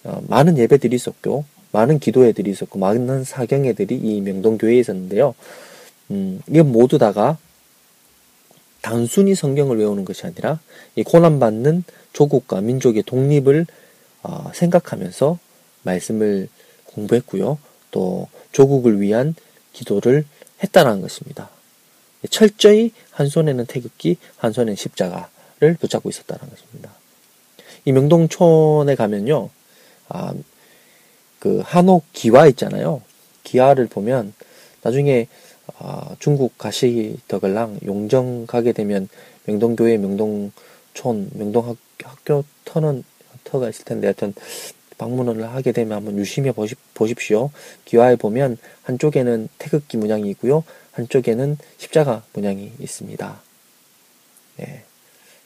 어, 많은 예배들이 있었고 많은 기도회들이 있었고 많은 사경회들이 이 명동교회에 있었는데요. 음, 이건 모두 다가 단순히 성경을 외우는 것이 아니라 이 고난받는 조국과 민족의 독립을 어, 생각하면서 말씀을 공부했고요. 또 조국을 위한 기도를 했다는 것입니다. 철저히 한 손에는 태극기, 한 손에는 십자가를 붙잡고 있었다는 것입니다. 이 명동촌에 가면요, 아, 그 한옥 기와 있잖아요. 기와를 보면 나중에 아, 중국 가시더글랑 용정 가게 되면 명동교회 명동촌 명동학교 터는 터가 있을 텐데 하여튼 방문을 하게 되면 한번 유심히 보시, 보십시오. 기와에 보면 한쪽에는 태극기 문양이 있고요. 한쪽에는 십자가 문양이 있습니다. 네.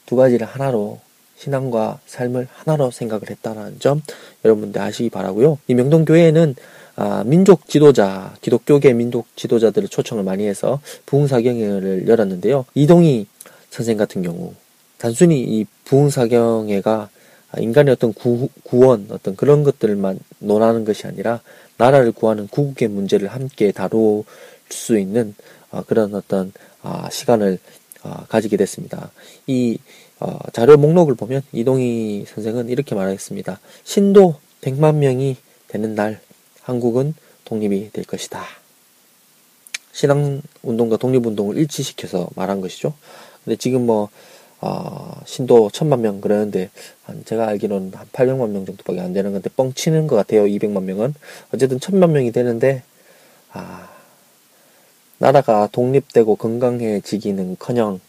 두 가지를 하나로 신앙과 삶을 하나로 생각을 했다는 점 여러분들 아시기 바라고요. 이 명동 교회는 아, 민족 지도자, 기독교계 민족 지도자들을 초청을 많이 해서 부흥사경회를 열었는데요. 이동희 선생 같은 경우 단순히 이 부흥사경회가 인간의 어떤 구, 구원, 어떤 그런 것들만 논하는 것이 아니라 나라를 구하는 구국의 문제를 함께 다룰 수 있는 아, 그런 어떤 아, 시간을 아, 가지게 됐습니다. 이 어, 자료 목록을 보면 이동희 선생은 이렇게 말하겠습니다. 신도 100만 명이 되는 날 한국은 독립이 될 것이다. 신앙운동과 독립운동을 일치시켜서 말한 것이죠. 근데 지금 뭐 어, 신도 천만 명 그러는데 한 제가 알기로는 한 800만 명 정도밖에 안 되는 건데 뻥치는 것 같아요. 200만 명은 어쨌든 천만 명이 되는데 아 나라가 독립되고 건강해지기는커녕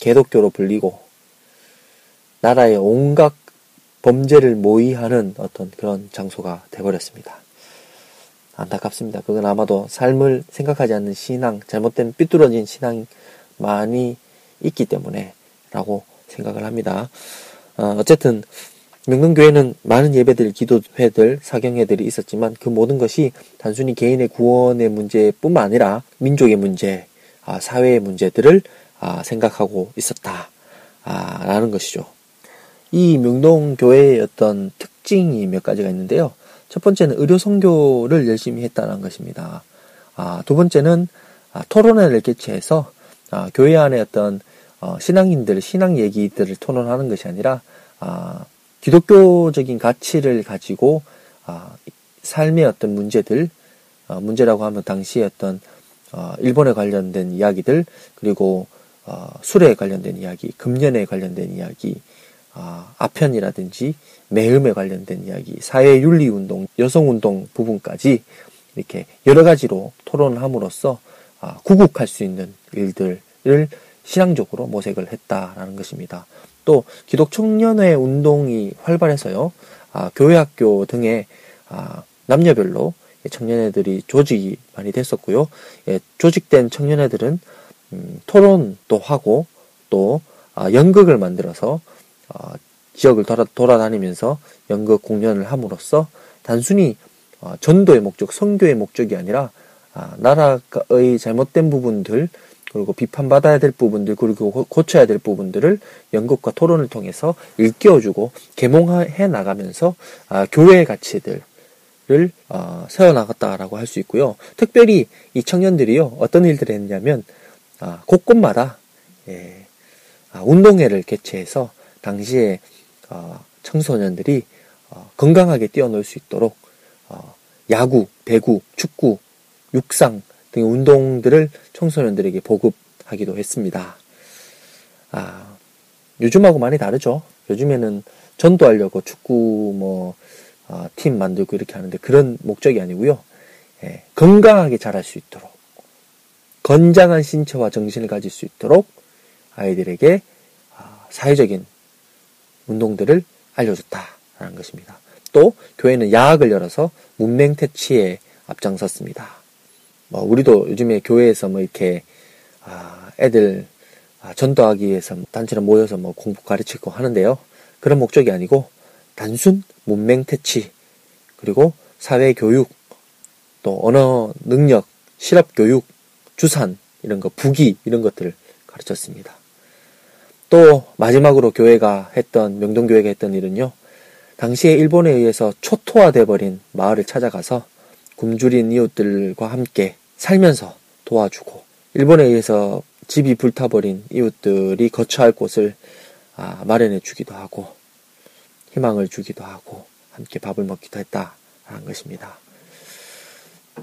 개독교로 불리고 나라의 온갖 범죄를 모의하는 어떤 그런 장소가 되버렸습니다. 안타깝습니다. 그건 아마도 삶을 생각하지 않는 신앙, 잘못된 삐뚤어진 신앙이 많이 있기 때문에 라고 생각을 합니다. 어, 쨌든 명동교회는 많은 예배들, 기도회들, 사경회들이 있었지만 그 모든 것이 단순히 개인의 구원의 문제뿐만 아니라 민족의 문제, 아, 사회의 문제들을 아, 생각하고 있었다. 아, 라는 것이죠. 이 명동교회의 어떤 특징이 몇 가지가 있는데요. 첫 번째는 의료 선교를 열심히 했다는 것입니다. 아, 두 번째는 아, 토론회를 개최해서 아, 교회 안에 어떤 어, 신앙인들, 신앙 얘기들을 토론하는 것이 아니라 아, 기독교적인 가치를 가지고 아, 삶의 어떤 문제들, 어, 문제라고 하면 당시에 어떤 어, 일본에 관련된 이야기들 그리고 어, 술에 관련된 이야기, 금년에 관련된 이야기, 아, 아편이라든지 매음에 관련된 이야기, 사회윤리운동, 여성운동 부분까지 이렇게 여러 가지로 토론을 함으로써 아, 구국할 수 있는 일들을 신앙적으로 모색을 했다라는 것입니다. 또 기독 청년회 운동이 활발해서요. 아, 교회학교 등의 아, 남녀별로 청년회들이 조직이 많이 됐었고요. 예, 조직된 청년회들은 음, 토론도 하고 또 아, 연극을 만들어서 어, 지역을 돌아, 돌아 다니면서 연극 공연을 함으로써 단순히 어, 전도의 목적, 선교의 목적이 아니라 아, 나라의 잘못된 부분들 그리고 비판받아야 될 부분들 그리고 고쳐야 될 부분들을 연극과 토론을 통해서 일깨워주고 계몽해 나가면서 아, 교회의 가치들을 어, 세워나갔다라고 할 수 있고요. 특별히 이 청년들이요 어떤 일들을 했냐면 아, 곳곳마다 예, 아, 운동회를 개최해서 당시에 어, 청소년들이 어, 건강하게 뛰어놀 수 있도록 어, 야구, 배구, 축구, 육상 등의 운동들을 청소년들에게 보급하기도 했습니다. 아, 요즘하고 많이 다르죠. 요즘에는 전도하려고 축구 뭐, 어, 팀 만들고 이렇게 하는데 그런 목적이 아니고요. 예, 건강하게 자랄 수 있도록, 건장한 신체와 정신을 가질 수 있도록 아이들에게 아, 사회적인 운동들을 알려줬다라는 것입니다. 또 교회는 야학을 열어서 문맹 퇴치에 앞장섰습니다. 뭐 우리도 요즘에 교회에서 뭐 이렇게 아, 애들 아, 전도하기 위해서 단체로 모여서 뭐 공부 가르치고 하는데요. 그런 목적이 아니고 단순 문맹 퇴치 그리고 사회 교육 또 언어 능력 실업 교육 주산 이런 거 부기 이런 것들을 가르쳤습니다. 또 마지막으로 교회가 했던 명동 교회가 했던 일은요. 당시에 일본에 의해서 초토화돼 버린 마을을 찾아가서 굶주린 이웃들과 함께 살면서 도와주고 일본에 의해서 집이 불타버린 이웃들이 거처할 곳을 아, 마련해 주기도 하고 희망을 주기도 하고 함께 밥을 먹기도 했다라는 것입니다.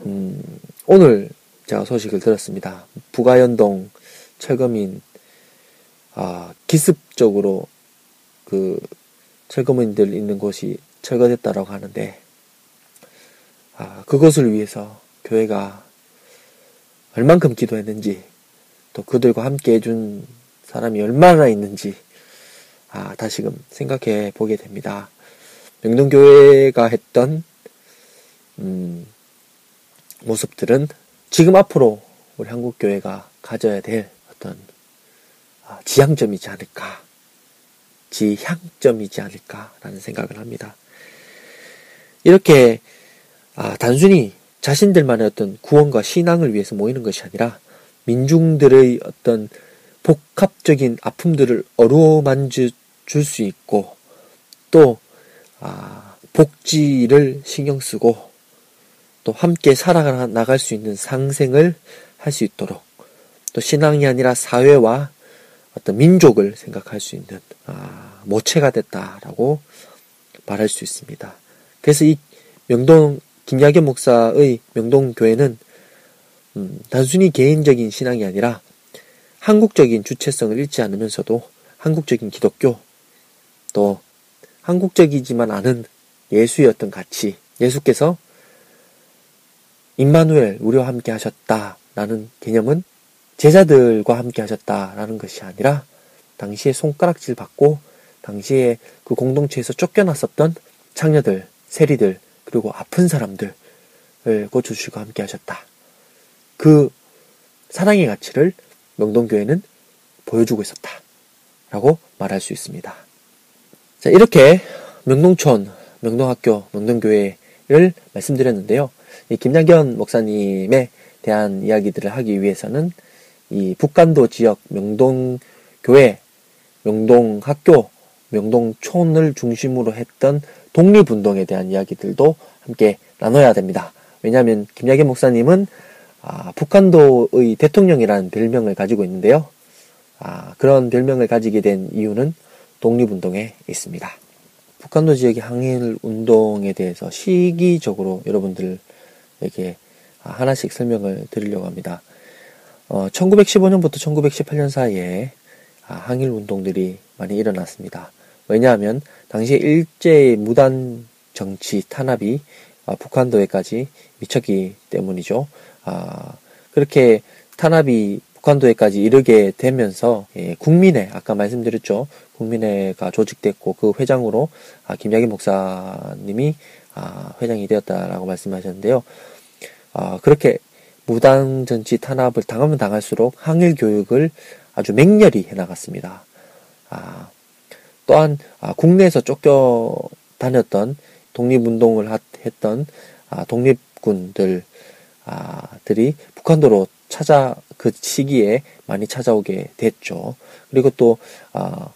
음, 오늘 제가 소식을 들었습니다. 부가연동 철거민 아, 기습적으로 그 철거민들 있는 곳이 철거됐다라고 하는데 아, 그것을 위해서 교회가 얼만큼 기도했는지 또 그들과 함께 해준 사람이 얼마나 있는지 아, 다시금 생각해 보게 됩니다. 명동교회가 했던 음, 모습들은 지금 앞으로 우리 한국 교회가 가져야 될 어떤 아, 지향점이지 않을까, 지향점이지 않을까라는 생각을 합니다. 이렇게 아, 단순히 자신들만의 어떤 구원과 신앙을 위해서 모이는 것이 아니라 민중들의 어떤 복합적인 아픔들을 어루만져 줄 수 있고 또 아, 복지를 신경 쓰고 또 함께 살아나갈 수 있는 상생을 할 수 있도록 또 신앙이 아니라 사회와 어떤 민족을 생각할 수 있는 아, 모체가 됐다라고 말할 수 있습니다. 그래서 이 명동 김야겸 목사의 명동 교회는 음, 단순히 개인적인 신앙이 아니라 한국적인 주체성을 잃지 않으면서도 한국적인 기독교 또 한국적이지만 않은 예수의 어떤 가치 예수께서 임마누엘 우리와 함께 하셨다라는 개념은 제자들과 함께 하셨다라는 것이 아니라 당시에 손가락질 받고 당시에 그 공동체에서 쫓겨났었던 창녀들, 세리들, 그리고 아픈 사람들을 고쳐주시고 함께 하셨다. 그 사랑의 가치를 명동교회는 보여주고 있었다. 라고 말할 수 있습니다. 자, 이렇게 명동촌, 명동학교, 명동교회를 말씀드렸는데요. 이 김양견 목사님에 대한 이야기들을 하기 위해서는 이 북간도 지역 명동 교회, 명동 학교, 명동촌을 중심으로 했던 독립운동에 대한 이야기들도 함께 나눠야 됩니다. 왜냐하면 김야계 목사님은 아, 북한도의 대통령이라는 별명을 가지고 있는데요. 아, 그런 별명을 가지게 된 이유는 독립운동에 있습니다. 북한도 지역의 항일 운동에 대해서 시기적으로 여러분들 에게 하나씩 설명을 드리려고 합니다. 어, 1915년부터 1918년 사이에 아, 항일 운동들이 많이 일어났습니다. 왜냐하면 당시에 일제의 무단 정치 탄압이 아, 북한도에까지 미쳤기 때문이죠. 아, 그렇게 탄압이 북한도에까지 이르게 되면서 예, 국민회 아까 말씀드렸죠. 국민회가 조직됐고 그 회장으로 아, 김야기 목사님이 아, 회장이 되었다라고 말씀하셨는데요. 아, 그렇게 무당 정치 탄압을 당하면 당할수록 항일 교육을 아주 맹렬히 해나갔습니다. 아, 또한 아, 국내에서 쫓겨 다녔던 독립운동을 했던 아, 독립군들 아, 들이 북한도로 찾아 그 시기에 많이 찾아오게 됐죠. 그리고 또 아,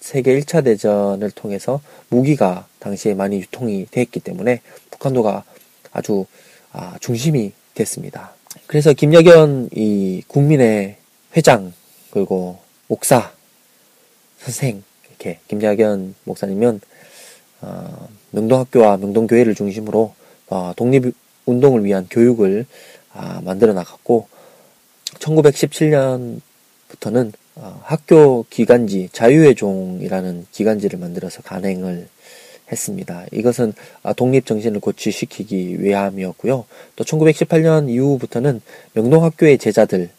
세계 1차 대전을 통해서 무기가 당시에 많이 유통이 됐기 때문에 북한도가 아주 아, 중심이 됐습니다. 그래서 김여견 이 국민의 회장 그리고 목사 선생 이렇게 김여견 목사님은 어, 명동학교와 명동교회를 중심으로 어, 독립운동을 위한 교육을 아, 만들어 나갔고 1917년부터는 어, 학교 기간지 자유의 종이라는 기간지를 만들어서 간행을 했습니다. 이것은 아, 독립 정신을 고취시키기 위함이었고요. 또 1918년 이후부터는 명동학교의 제자들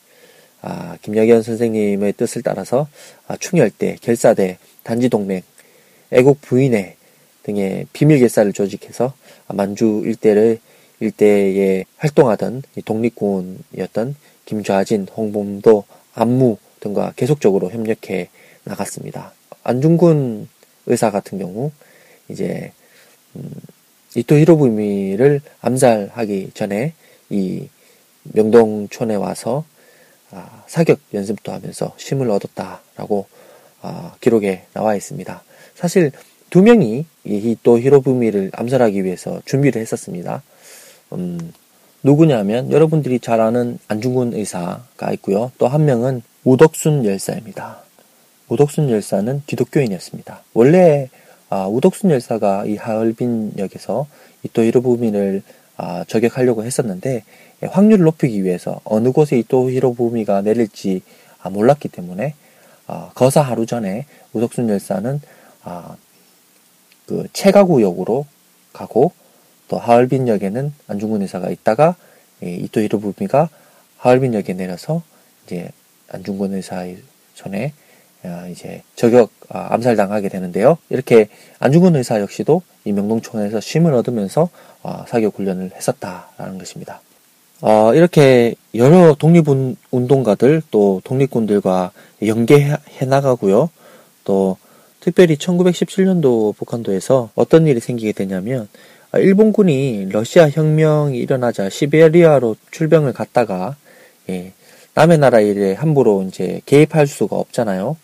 아, 김여견 선생님의 뜻을 따라서 아, 충혈대, 결사대, 단지 동맹, 애국 부인회 등의 비밀 결사를 조직해서 만주 일대를 일대에 활동하던 독립군이었던 김좌진, 홍범도, 안무 등과 계속적으로 협력해 나갔습니다. 안중근 의사 같은 경우 이제 음, 이토 히로부미를 암살하기 전에 이 명동촌에 와서 아, 사격 연습도 하면서 힘을 얻었다라고 아, 기록에 나와 있습니다. 사실 두 명이 이또 히로부미를 암살하기 위해서 준비를 했었습니다. 음, 누구냐면 여러분들이 잘 아는 안중근 의사가 있고요. 또 한 명은 우덕순 열사입니다. 우덕순 열사는 기독교인이었습니다. 원래 아, 우덕순 열사가 이 하얼빈 역에서 이또 히로부미를 아, 저격하려고 했었는데 예, 확률을 높이기 위해서 어느 곳에 이또 히로부미가 내릴지 아, 몰랐기 때문에 아, 거사 하루 전에 우덕순 열사는 아, 그 체가구역으로 가고 또 하얼빈역에는 안중근 의사가 있다가 예, 이토 히로부미가 하얼빈역에 내려서 이제 안중근 의사의 손에 아, 이제 저격 아, 암살당하게 되는데요. 이렇게 안중근 의사 역시도 이 명동촌에서 쉼을 얻으면서 아, 사격 훈련을 했었다라는 것입니다. 이렇게 여러 독립운동가들 또 독립군들과 연계해 나가고요. 또 특별히 1917년도 북한도에서 어떤 일이 생기게 되냐면 일본군이 러시아 혁명이 일어나자 시베리아로 출병을 갔다가 예, 남의 나라 일에 함부로 이제 개입할 수가 없잖아요.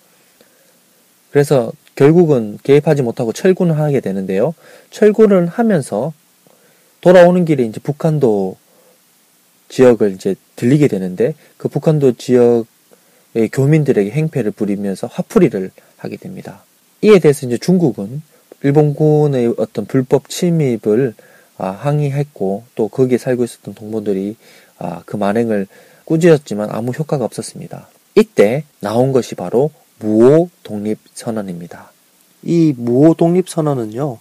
그래서 결국은 개입하지 못하고 철군을 하게 되는데요. 철군을 하면서 돌아오는 길에 이제 북한도 지역을 이제 들리게 되는데 그 북한도 지역의 교민들에게 행패를 부리면서 화풀이를 하게 됩니다. 이에 대해서 이제 중국은 일본군의 어떤 불법 침입을 아, 항의했고 또 거기에 살고 있었던 동무들이 아, 그 만행을 꾸짖었지만 아무 효과가 없었습니다. 이때 나온 것이 바로 무호 독립 선언입니다. 이 무호 독립 선언은요,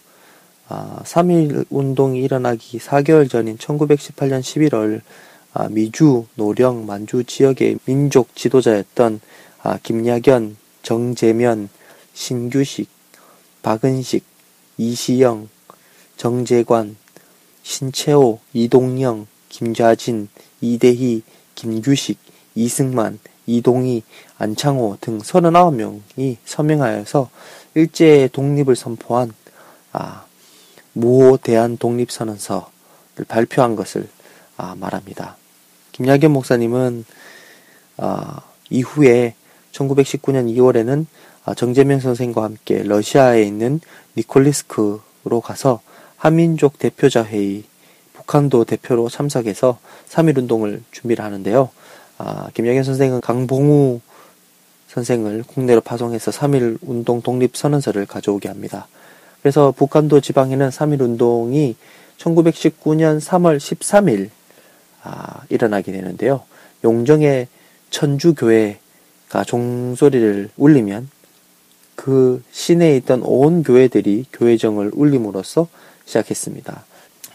아, 3.1 운동이 일어나기 4개월 전인 1918년 11월 아, 미주, 노령, 만주 지역의 민족 지도자였던 아, 김야견, 정재면, 신규식, 박은식, 이시영, 정재관, 신채호, 이동영, 김좌진, 이대희, 김규식, 이승만, 이동희, 안창호 등 39명이 서명하여서 일제의 독립을 선포한 아, 무호 대한 독립선언서를 발표한 것을 아, 말합니다. 김야견 목사님은 아, 이후에 1919년 2월에는 아, 정재명 선생과 함께 러시아에 있는 니콜리스크로 가서 한민족 대표자 회의 북한도 대표로 참석해서 3.1 운동을 준비를 하는데요. 아, 김영현 선생은 강봉우 선생을 국내로 파송해서 3.1 운동 독립 선언서를 가져오게 합니다. 그래서 북한도 지방에는 3.1 운동이 1919년 3월 13일 아, 일어나게 되는데요. 용정의 천주교회가 종소리를 울리면 그 시내에 있던 온 교회들이 교회정을 울림으로써 시작했습니다.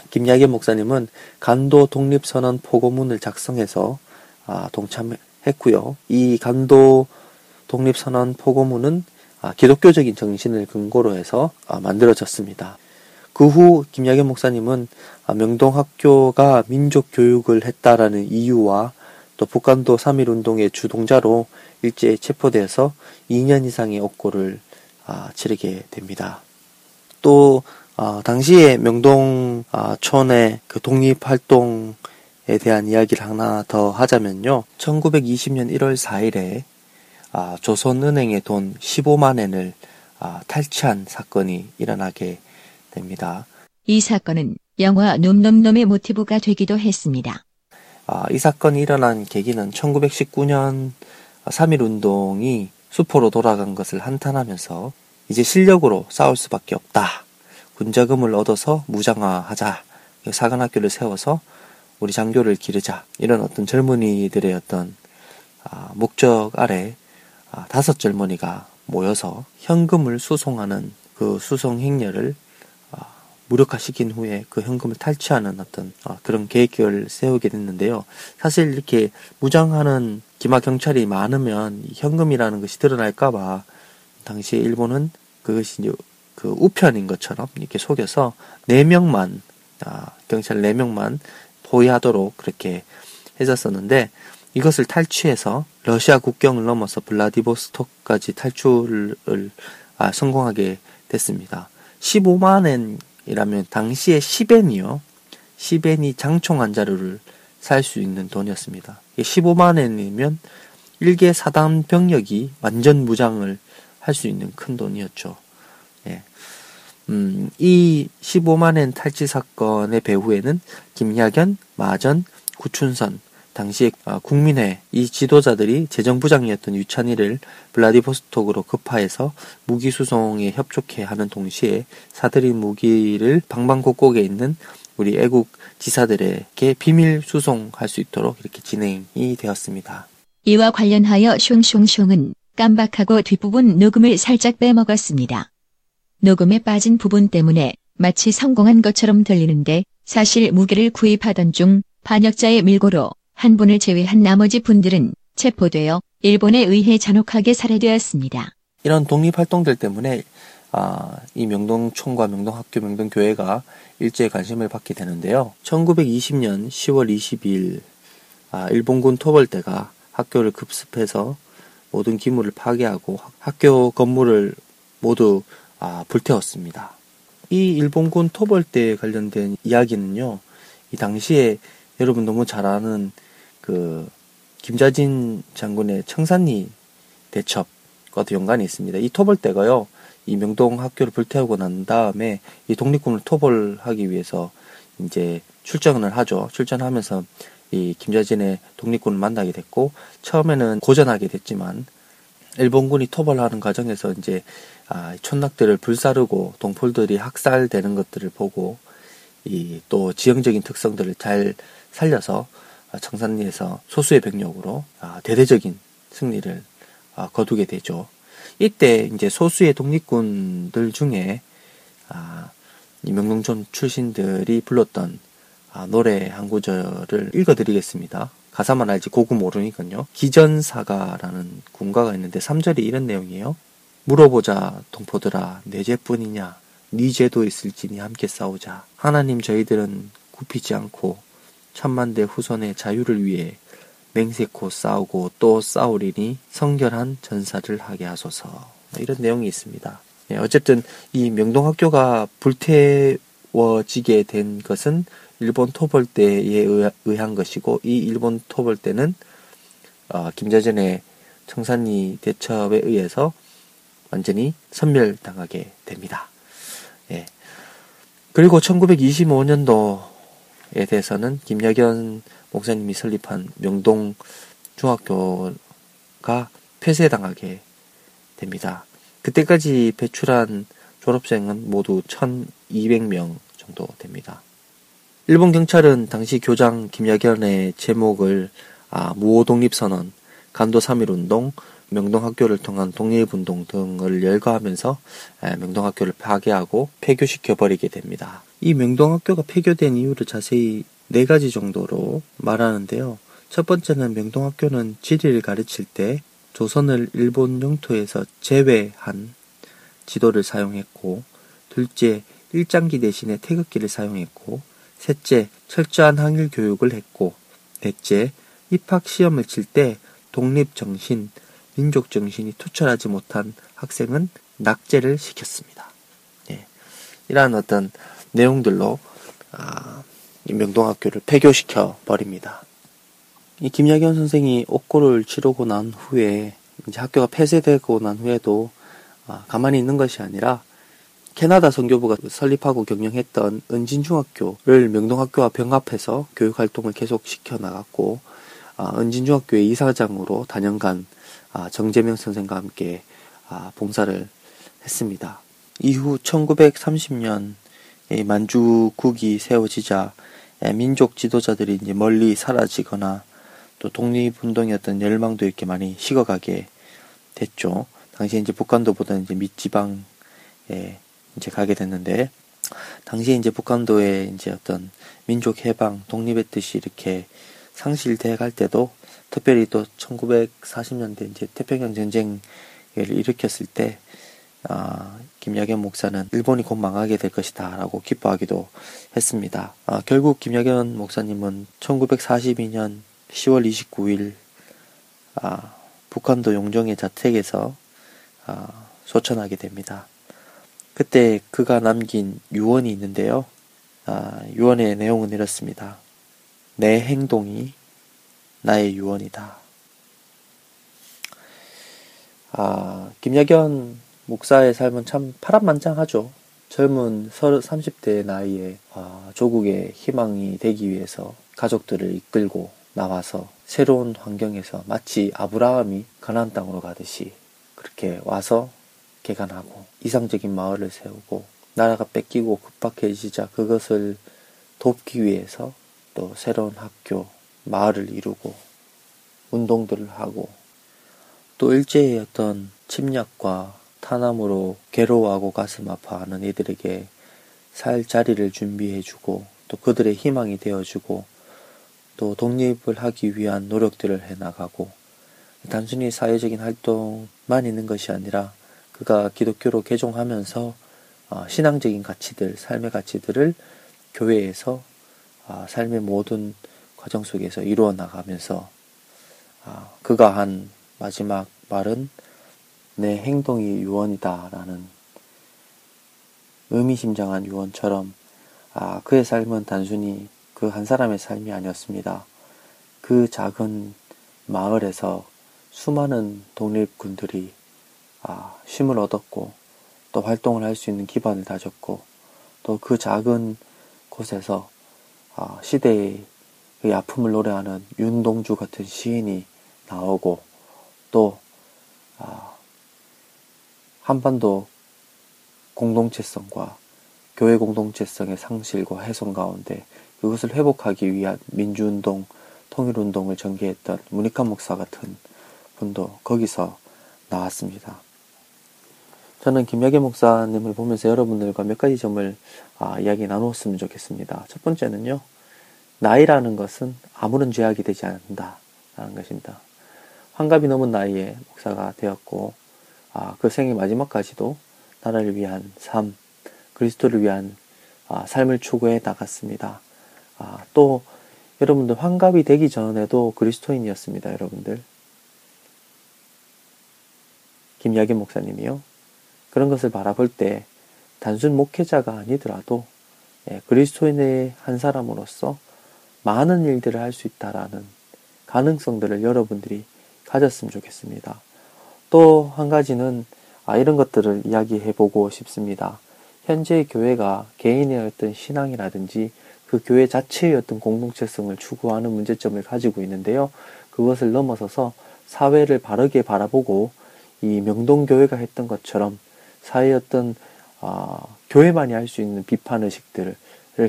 김야계 목사님은 간도 독립선언 포고문을 작성해서 아, 동참했고요. 이 간도 독립선언 포고문은 아, 기독교적인 정신을 근거로 해서 아, 만들어졌습니다. 그 후 김야계 목사님은 명동학교가 민족 교육을 했다라는 이유와 또 북한도 3.1 운동의 주동자로 일제에 체포되어서 2년 이상의 옥고를 치르게 됩니다. 또 어, 당시에 명동촌의 아, 그 독립활동 에 대한 이야기를 하나 더 하자면요. 1920년 1월 4일에 아, 조선은행의 돈 15만 엔을 아, 탈취한 사건이 일어나게 됩니다. 이 사건은 영화 놈놈놈의 모티브가 되기도 했습니다. 아, 이 사건이 일어난 계기는 1919년 3.1 운동이 수포로 돌아간 것을 한탄하면서 이제 실력으로 싸울 수밖에 없다. 군자금을 얻어서 무장화하자. 사관학교를 세워서 우리 장교를 기르자. 이런 어떤 젊은이들의 어떤 아, 목적 아래 아, 다섯 젊은이가 모여서 현금을 수송하는 그 수송 행렬을 아, 무력화시킨 후에 그 현금을 탈취하는 어떤 아, 그런 계획을 세우게 됐는데요. 사실 이렇게 무장하는 기마 경찰이 많으면 현금이라는 것이 드러날까봐 당시에 일본은 그것이 이제 그 우편인 것처럼 이렇게 속여서 4명만, 아, 경찰 4명만 포위하도록 그렇게 해줬었는데 이것을 탈취해서 러시아 국경을 넘어서 블라디보스톡까지 탈출을 아, 성공하게 됐습니다. 15만 엔이라면 당시에 10엔이요. 10엔이 장총 한 자루를 살 수 있는 돈이었습니다. 15만 엔이면 일개 사단 병력이 완전 무장을 할 수 있는 큰 돈이었죠. 예. 음, 이 15만엔 탈취 사건의 배후에는 김야견, 마전, 구춘선, 당시 아, 국민회 이 지도자들이 재정부장이었던 유찬이를 블라디보스톡으로 급파해서 무기 수송에 협조케 하는 동시에 사들인 무기를 방방곡곡에 있는 우리 애국 지사들에게 비밀 수송할 수 있도록 이렇게 진행이 되었습니다. 이와 관련하여 숑숑숑은 깜박하고 뒷부분 녹음을 살짝 빼먹었습니다. 녹음에 빠진 부분 때문에 마치 성공한 것처럼 들리는데 사실 무기를 구입하던 중 반역자의 밀고로 한 분을 제외한 나머지 분들은 체포되어 일본에 의해 잔혹하게 살해되었습니다. 이런 독립활동들 때문에 아, 이 명동총과 명동학교, 명동교회가 일제에 관심을 받게 되는데요. 1920년 10월 22일 아, 일본군 토벌대가 학교를 급습해서 모든 기물을 파괴하고 학교 건물을 모두 아, 불태웠습니다. 이 일본군 토벌대에 관련된 이야기는요, 이 당시에 여러분 너무 잘 아는 그 김자진 장군의 청산리 대첩과도 연관이 있습니다. 이 토벌대가요, 이 명동 학교를 불태우고 난 다음에 이 독립군을 토벌하기 위해서 이제 출정을 하죠. 출전하면서 이 김자진의 독립군을 만나게 됐고 처음에는 고전하게 됐지만 일본군이 토벌하는 과정에서 이제 아, 촌낙들을 불사르고 동폴들이 학살되는 것들을 보고 이 또 지형적인 특성들을 잘 살려서 청산리에서 소수의 병력으로 아, 대대적인 승리를 아, 거두게 되죠. 이때 이제 소수의 독립군들 중에 아, 이 명동촌 출신들이 불렀던 아, 노래 한 구절을 읽어드리겠습니다. 가사만 알지 고구 모르니까요. 기전사가라는 군가가 있는데 3절이 이런 내용이에요. 물어보자 동포들아 내 죄뿐이냐 네 죄도 있을지니 함께 싸우자. 하나님 저희들은 굽히지 않고 천만대 후손의 자유를 위해 맹세코 싸우고 또 싸우리니 성결한 전사를 하게 하소서. 뭐 이런 내용이 있습니다. 네, 어쨌든 이 명동학교가 불태워지게 된 것은 일본 토벌대에 의한 것이고 이 일본 토벌대는 어, 김자전의 청산리 대첩에 의해서 완전히 선멸당하게 됩니다. 예. 그리고 1925년도에 대해서는 김여견 목사님이 설립한 명동 중학교가 폐쇄당하게 됩니다. 그때까지 배출한 졸업생은 모두 1200명 정도 됩니다. 일본 경찰은 당시 교장 김여견의 제목을 아, 무호 독립선언, 간도 3.1운동, 명동학교를 통한 독립운동 등을 열거하면서 명동학교를 파괴하고 폐교시켜 버리게 됩니다. 이 명동학교가 폐교된 이유를 자세히 네 가지 정도로 말하는데요. 첫 번째는 명동학교는 지리를 가르칠 때 조선을 일본 영토에서 제외한 지도를 사용했고, 둘째, 일장기 대신에 태극기를 사용했고, 셋째, 철저한 항일 교육을 했고, 넷째, 입학 시험을 칠 때 독립 정신, 민족 정신이 투철하지 못한 학생은 낙제를 시켰습니다. 예. 이러한 어떤 내용들로 아, 명동학교를 폐교시켜 버립니다. 이 김야경 선생이 옥고를 치르고 난 후에 이제 학교가 폐쇄되고 난 후에도 아, 가만히 있는 것이 아니라 캐나다 선교부가 설립하고 경영했던 은진중학교를 명동학교와 병합해서 교육활동을 계속 시켜나갔고 아, 은진중학교의 이사장으로 단연간 아, 정재명 선생과 함께 아, 봉사를 했습니다. 이후 1930년 만주국이 세워지자 민족 지도자들이 이제 멀리 사라지거나 또 독립운동이었던 열망도 이렇게 많이 식어가게 됐죠. 당시에 이제 북한도 보다는 이제 밑지방에 이제 가게 됐는데, 당시에 이제 북한도의 이제 어떤 민족 해방, 독립의 뜻이 이렇게 상실돼 갈 때도, 특별히 또 1940년대 이제 태평양 전쟁을 일으켰을 때, 아, 김야견 목사는 일본이 곧 망하게 될 것이다 라고 기뻐하기도 했습니다. 아, 결국 김야견 목사님은 1942년 10월 29일 아, 북한도 용정의 자택에서 아, 소천하게 됩니다. 그때 그가 남긴 유언이 있는데요. 아, 유언의 내용은 이렇습니다. 내 행동이 나의 유언이다. 아, 김야견 목사의 삶은 참 파란만장하죠. 젊은 30대 나이에 아, 조국의 희망이 되기 위해서 가족들을 이끌고 나와서 새로운 환경에서 마치 아브라함이 가나안 땅으로 가듯이 그렇게 와서 개간하고 이상적인 마을을 세우고 나라가 뺏기고 급박해지자 그것을 돕기 위해서 또 새로운 학교, 마을을 이루고 운동들을 하고 또 일제의 어떤 침략과 탄압으로 괴로워하고 가슴 아파하는 이들에게 살 자리를 준비해주고 또 그들의 희망이 되어주고 또 독립을 하기 위한 노력들을 해 나가고 단순히 사회적인 활동만 있는 것이 아니라 그가 기독교로 개종하면서 어, 신앙적인 가치들, 삶의 가치들을 교회에서 어, 삶의 모든 과정 속에서 이루어 나가면서 어, 그가 한 마지막 말은 내 행동이 유언이다라는 의미심장한 유언처럼 아, 그의 삶은 단순히 그 한 사람의 삶이 아니었습니다. 그 작은 마을에서 수많은 독립군들이 아, 쉼을 얻었고 또 활동을 할 수 있는 기반을 다졌고 또 그 작은 곳에서 아, 시대의 그 아픔을 노래하는 윤동주 같은 시인이 나오고 또 아, 한반도 공동체성과 교회 공동체성의 상실과 훼손 가운데 그것을 회복하기 위한 민주운동, 통일운동을 전개했던 문익환 목사 같은 분도 거기서 나왔습니다. 저는 김야계 목사님을 보면서 여러분들과 몇 가지 점을 아, 이야기 나누었으면 좋겠습니다. 첫 번째는요, 나이라는 것은 아무런 죄악이 되지 않는다라는 것입니다. 환갑이 넘은 나이에 목사가 되었고, 아, 그 생의 마지막까지도 나라를 위한 삶, 그리스도를 위한 아, 삶을 추구해 나갔습니다. 아, 또 여러분들 환갑이 되기 전에도 그리스도인이었습니다, 여러분들. 김야긴 목사님이요. 그런 것을 바라볼 때 단순 목회자가 아니더라도 예, 그리스도인의 한 사람으로서 많은 일들을 할 수 있다라는 가능성들을 여러분들이 가졌으면 좋겠습니다. 또 한 가지는 아, 이런 것들을 이야기해 보고 싶습니다. 현재 교회가 개인의 어떤 신앙이라든지 그 교회 자체의 어떤 공동체성을 추구하는 문제점을 가지고 있는데요. 그것을 넘어서서 사회를 바르게 바라보고 이 명동교회가 했던 것처럼 사회의 어떤 어, 교회만이 할 수 있는 비판 의식들을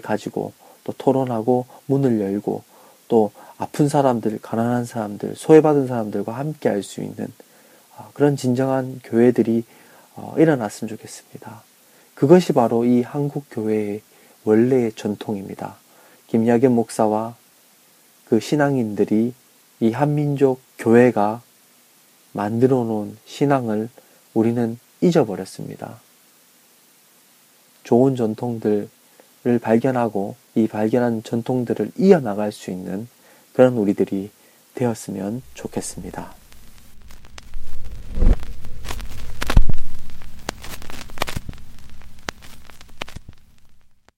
가지고 또 토론하고 문을 열고 또 아픈 사람들, 가난한 사람들, 소외받은 사람들과 함께 할 수 있는 어, 그런 진정한 교회들이 어, 일어났으면 좋겠습니다. 그것이 바로 이 한국 교회의 원래의 전통입니다. 김야견 목사와 그 신앙인들이 이 한민족 교회가 만들어 놓은 신앙을 우리는 잊어버렸습니다. 좋은 전통들 을 발견하고 이 발견한 전통들을 이어나갈 수 있는 그런 우리들이 되었으면 좋겠습니다.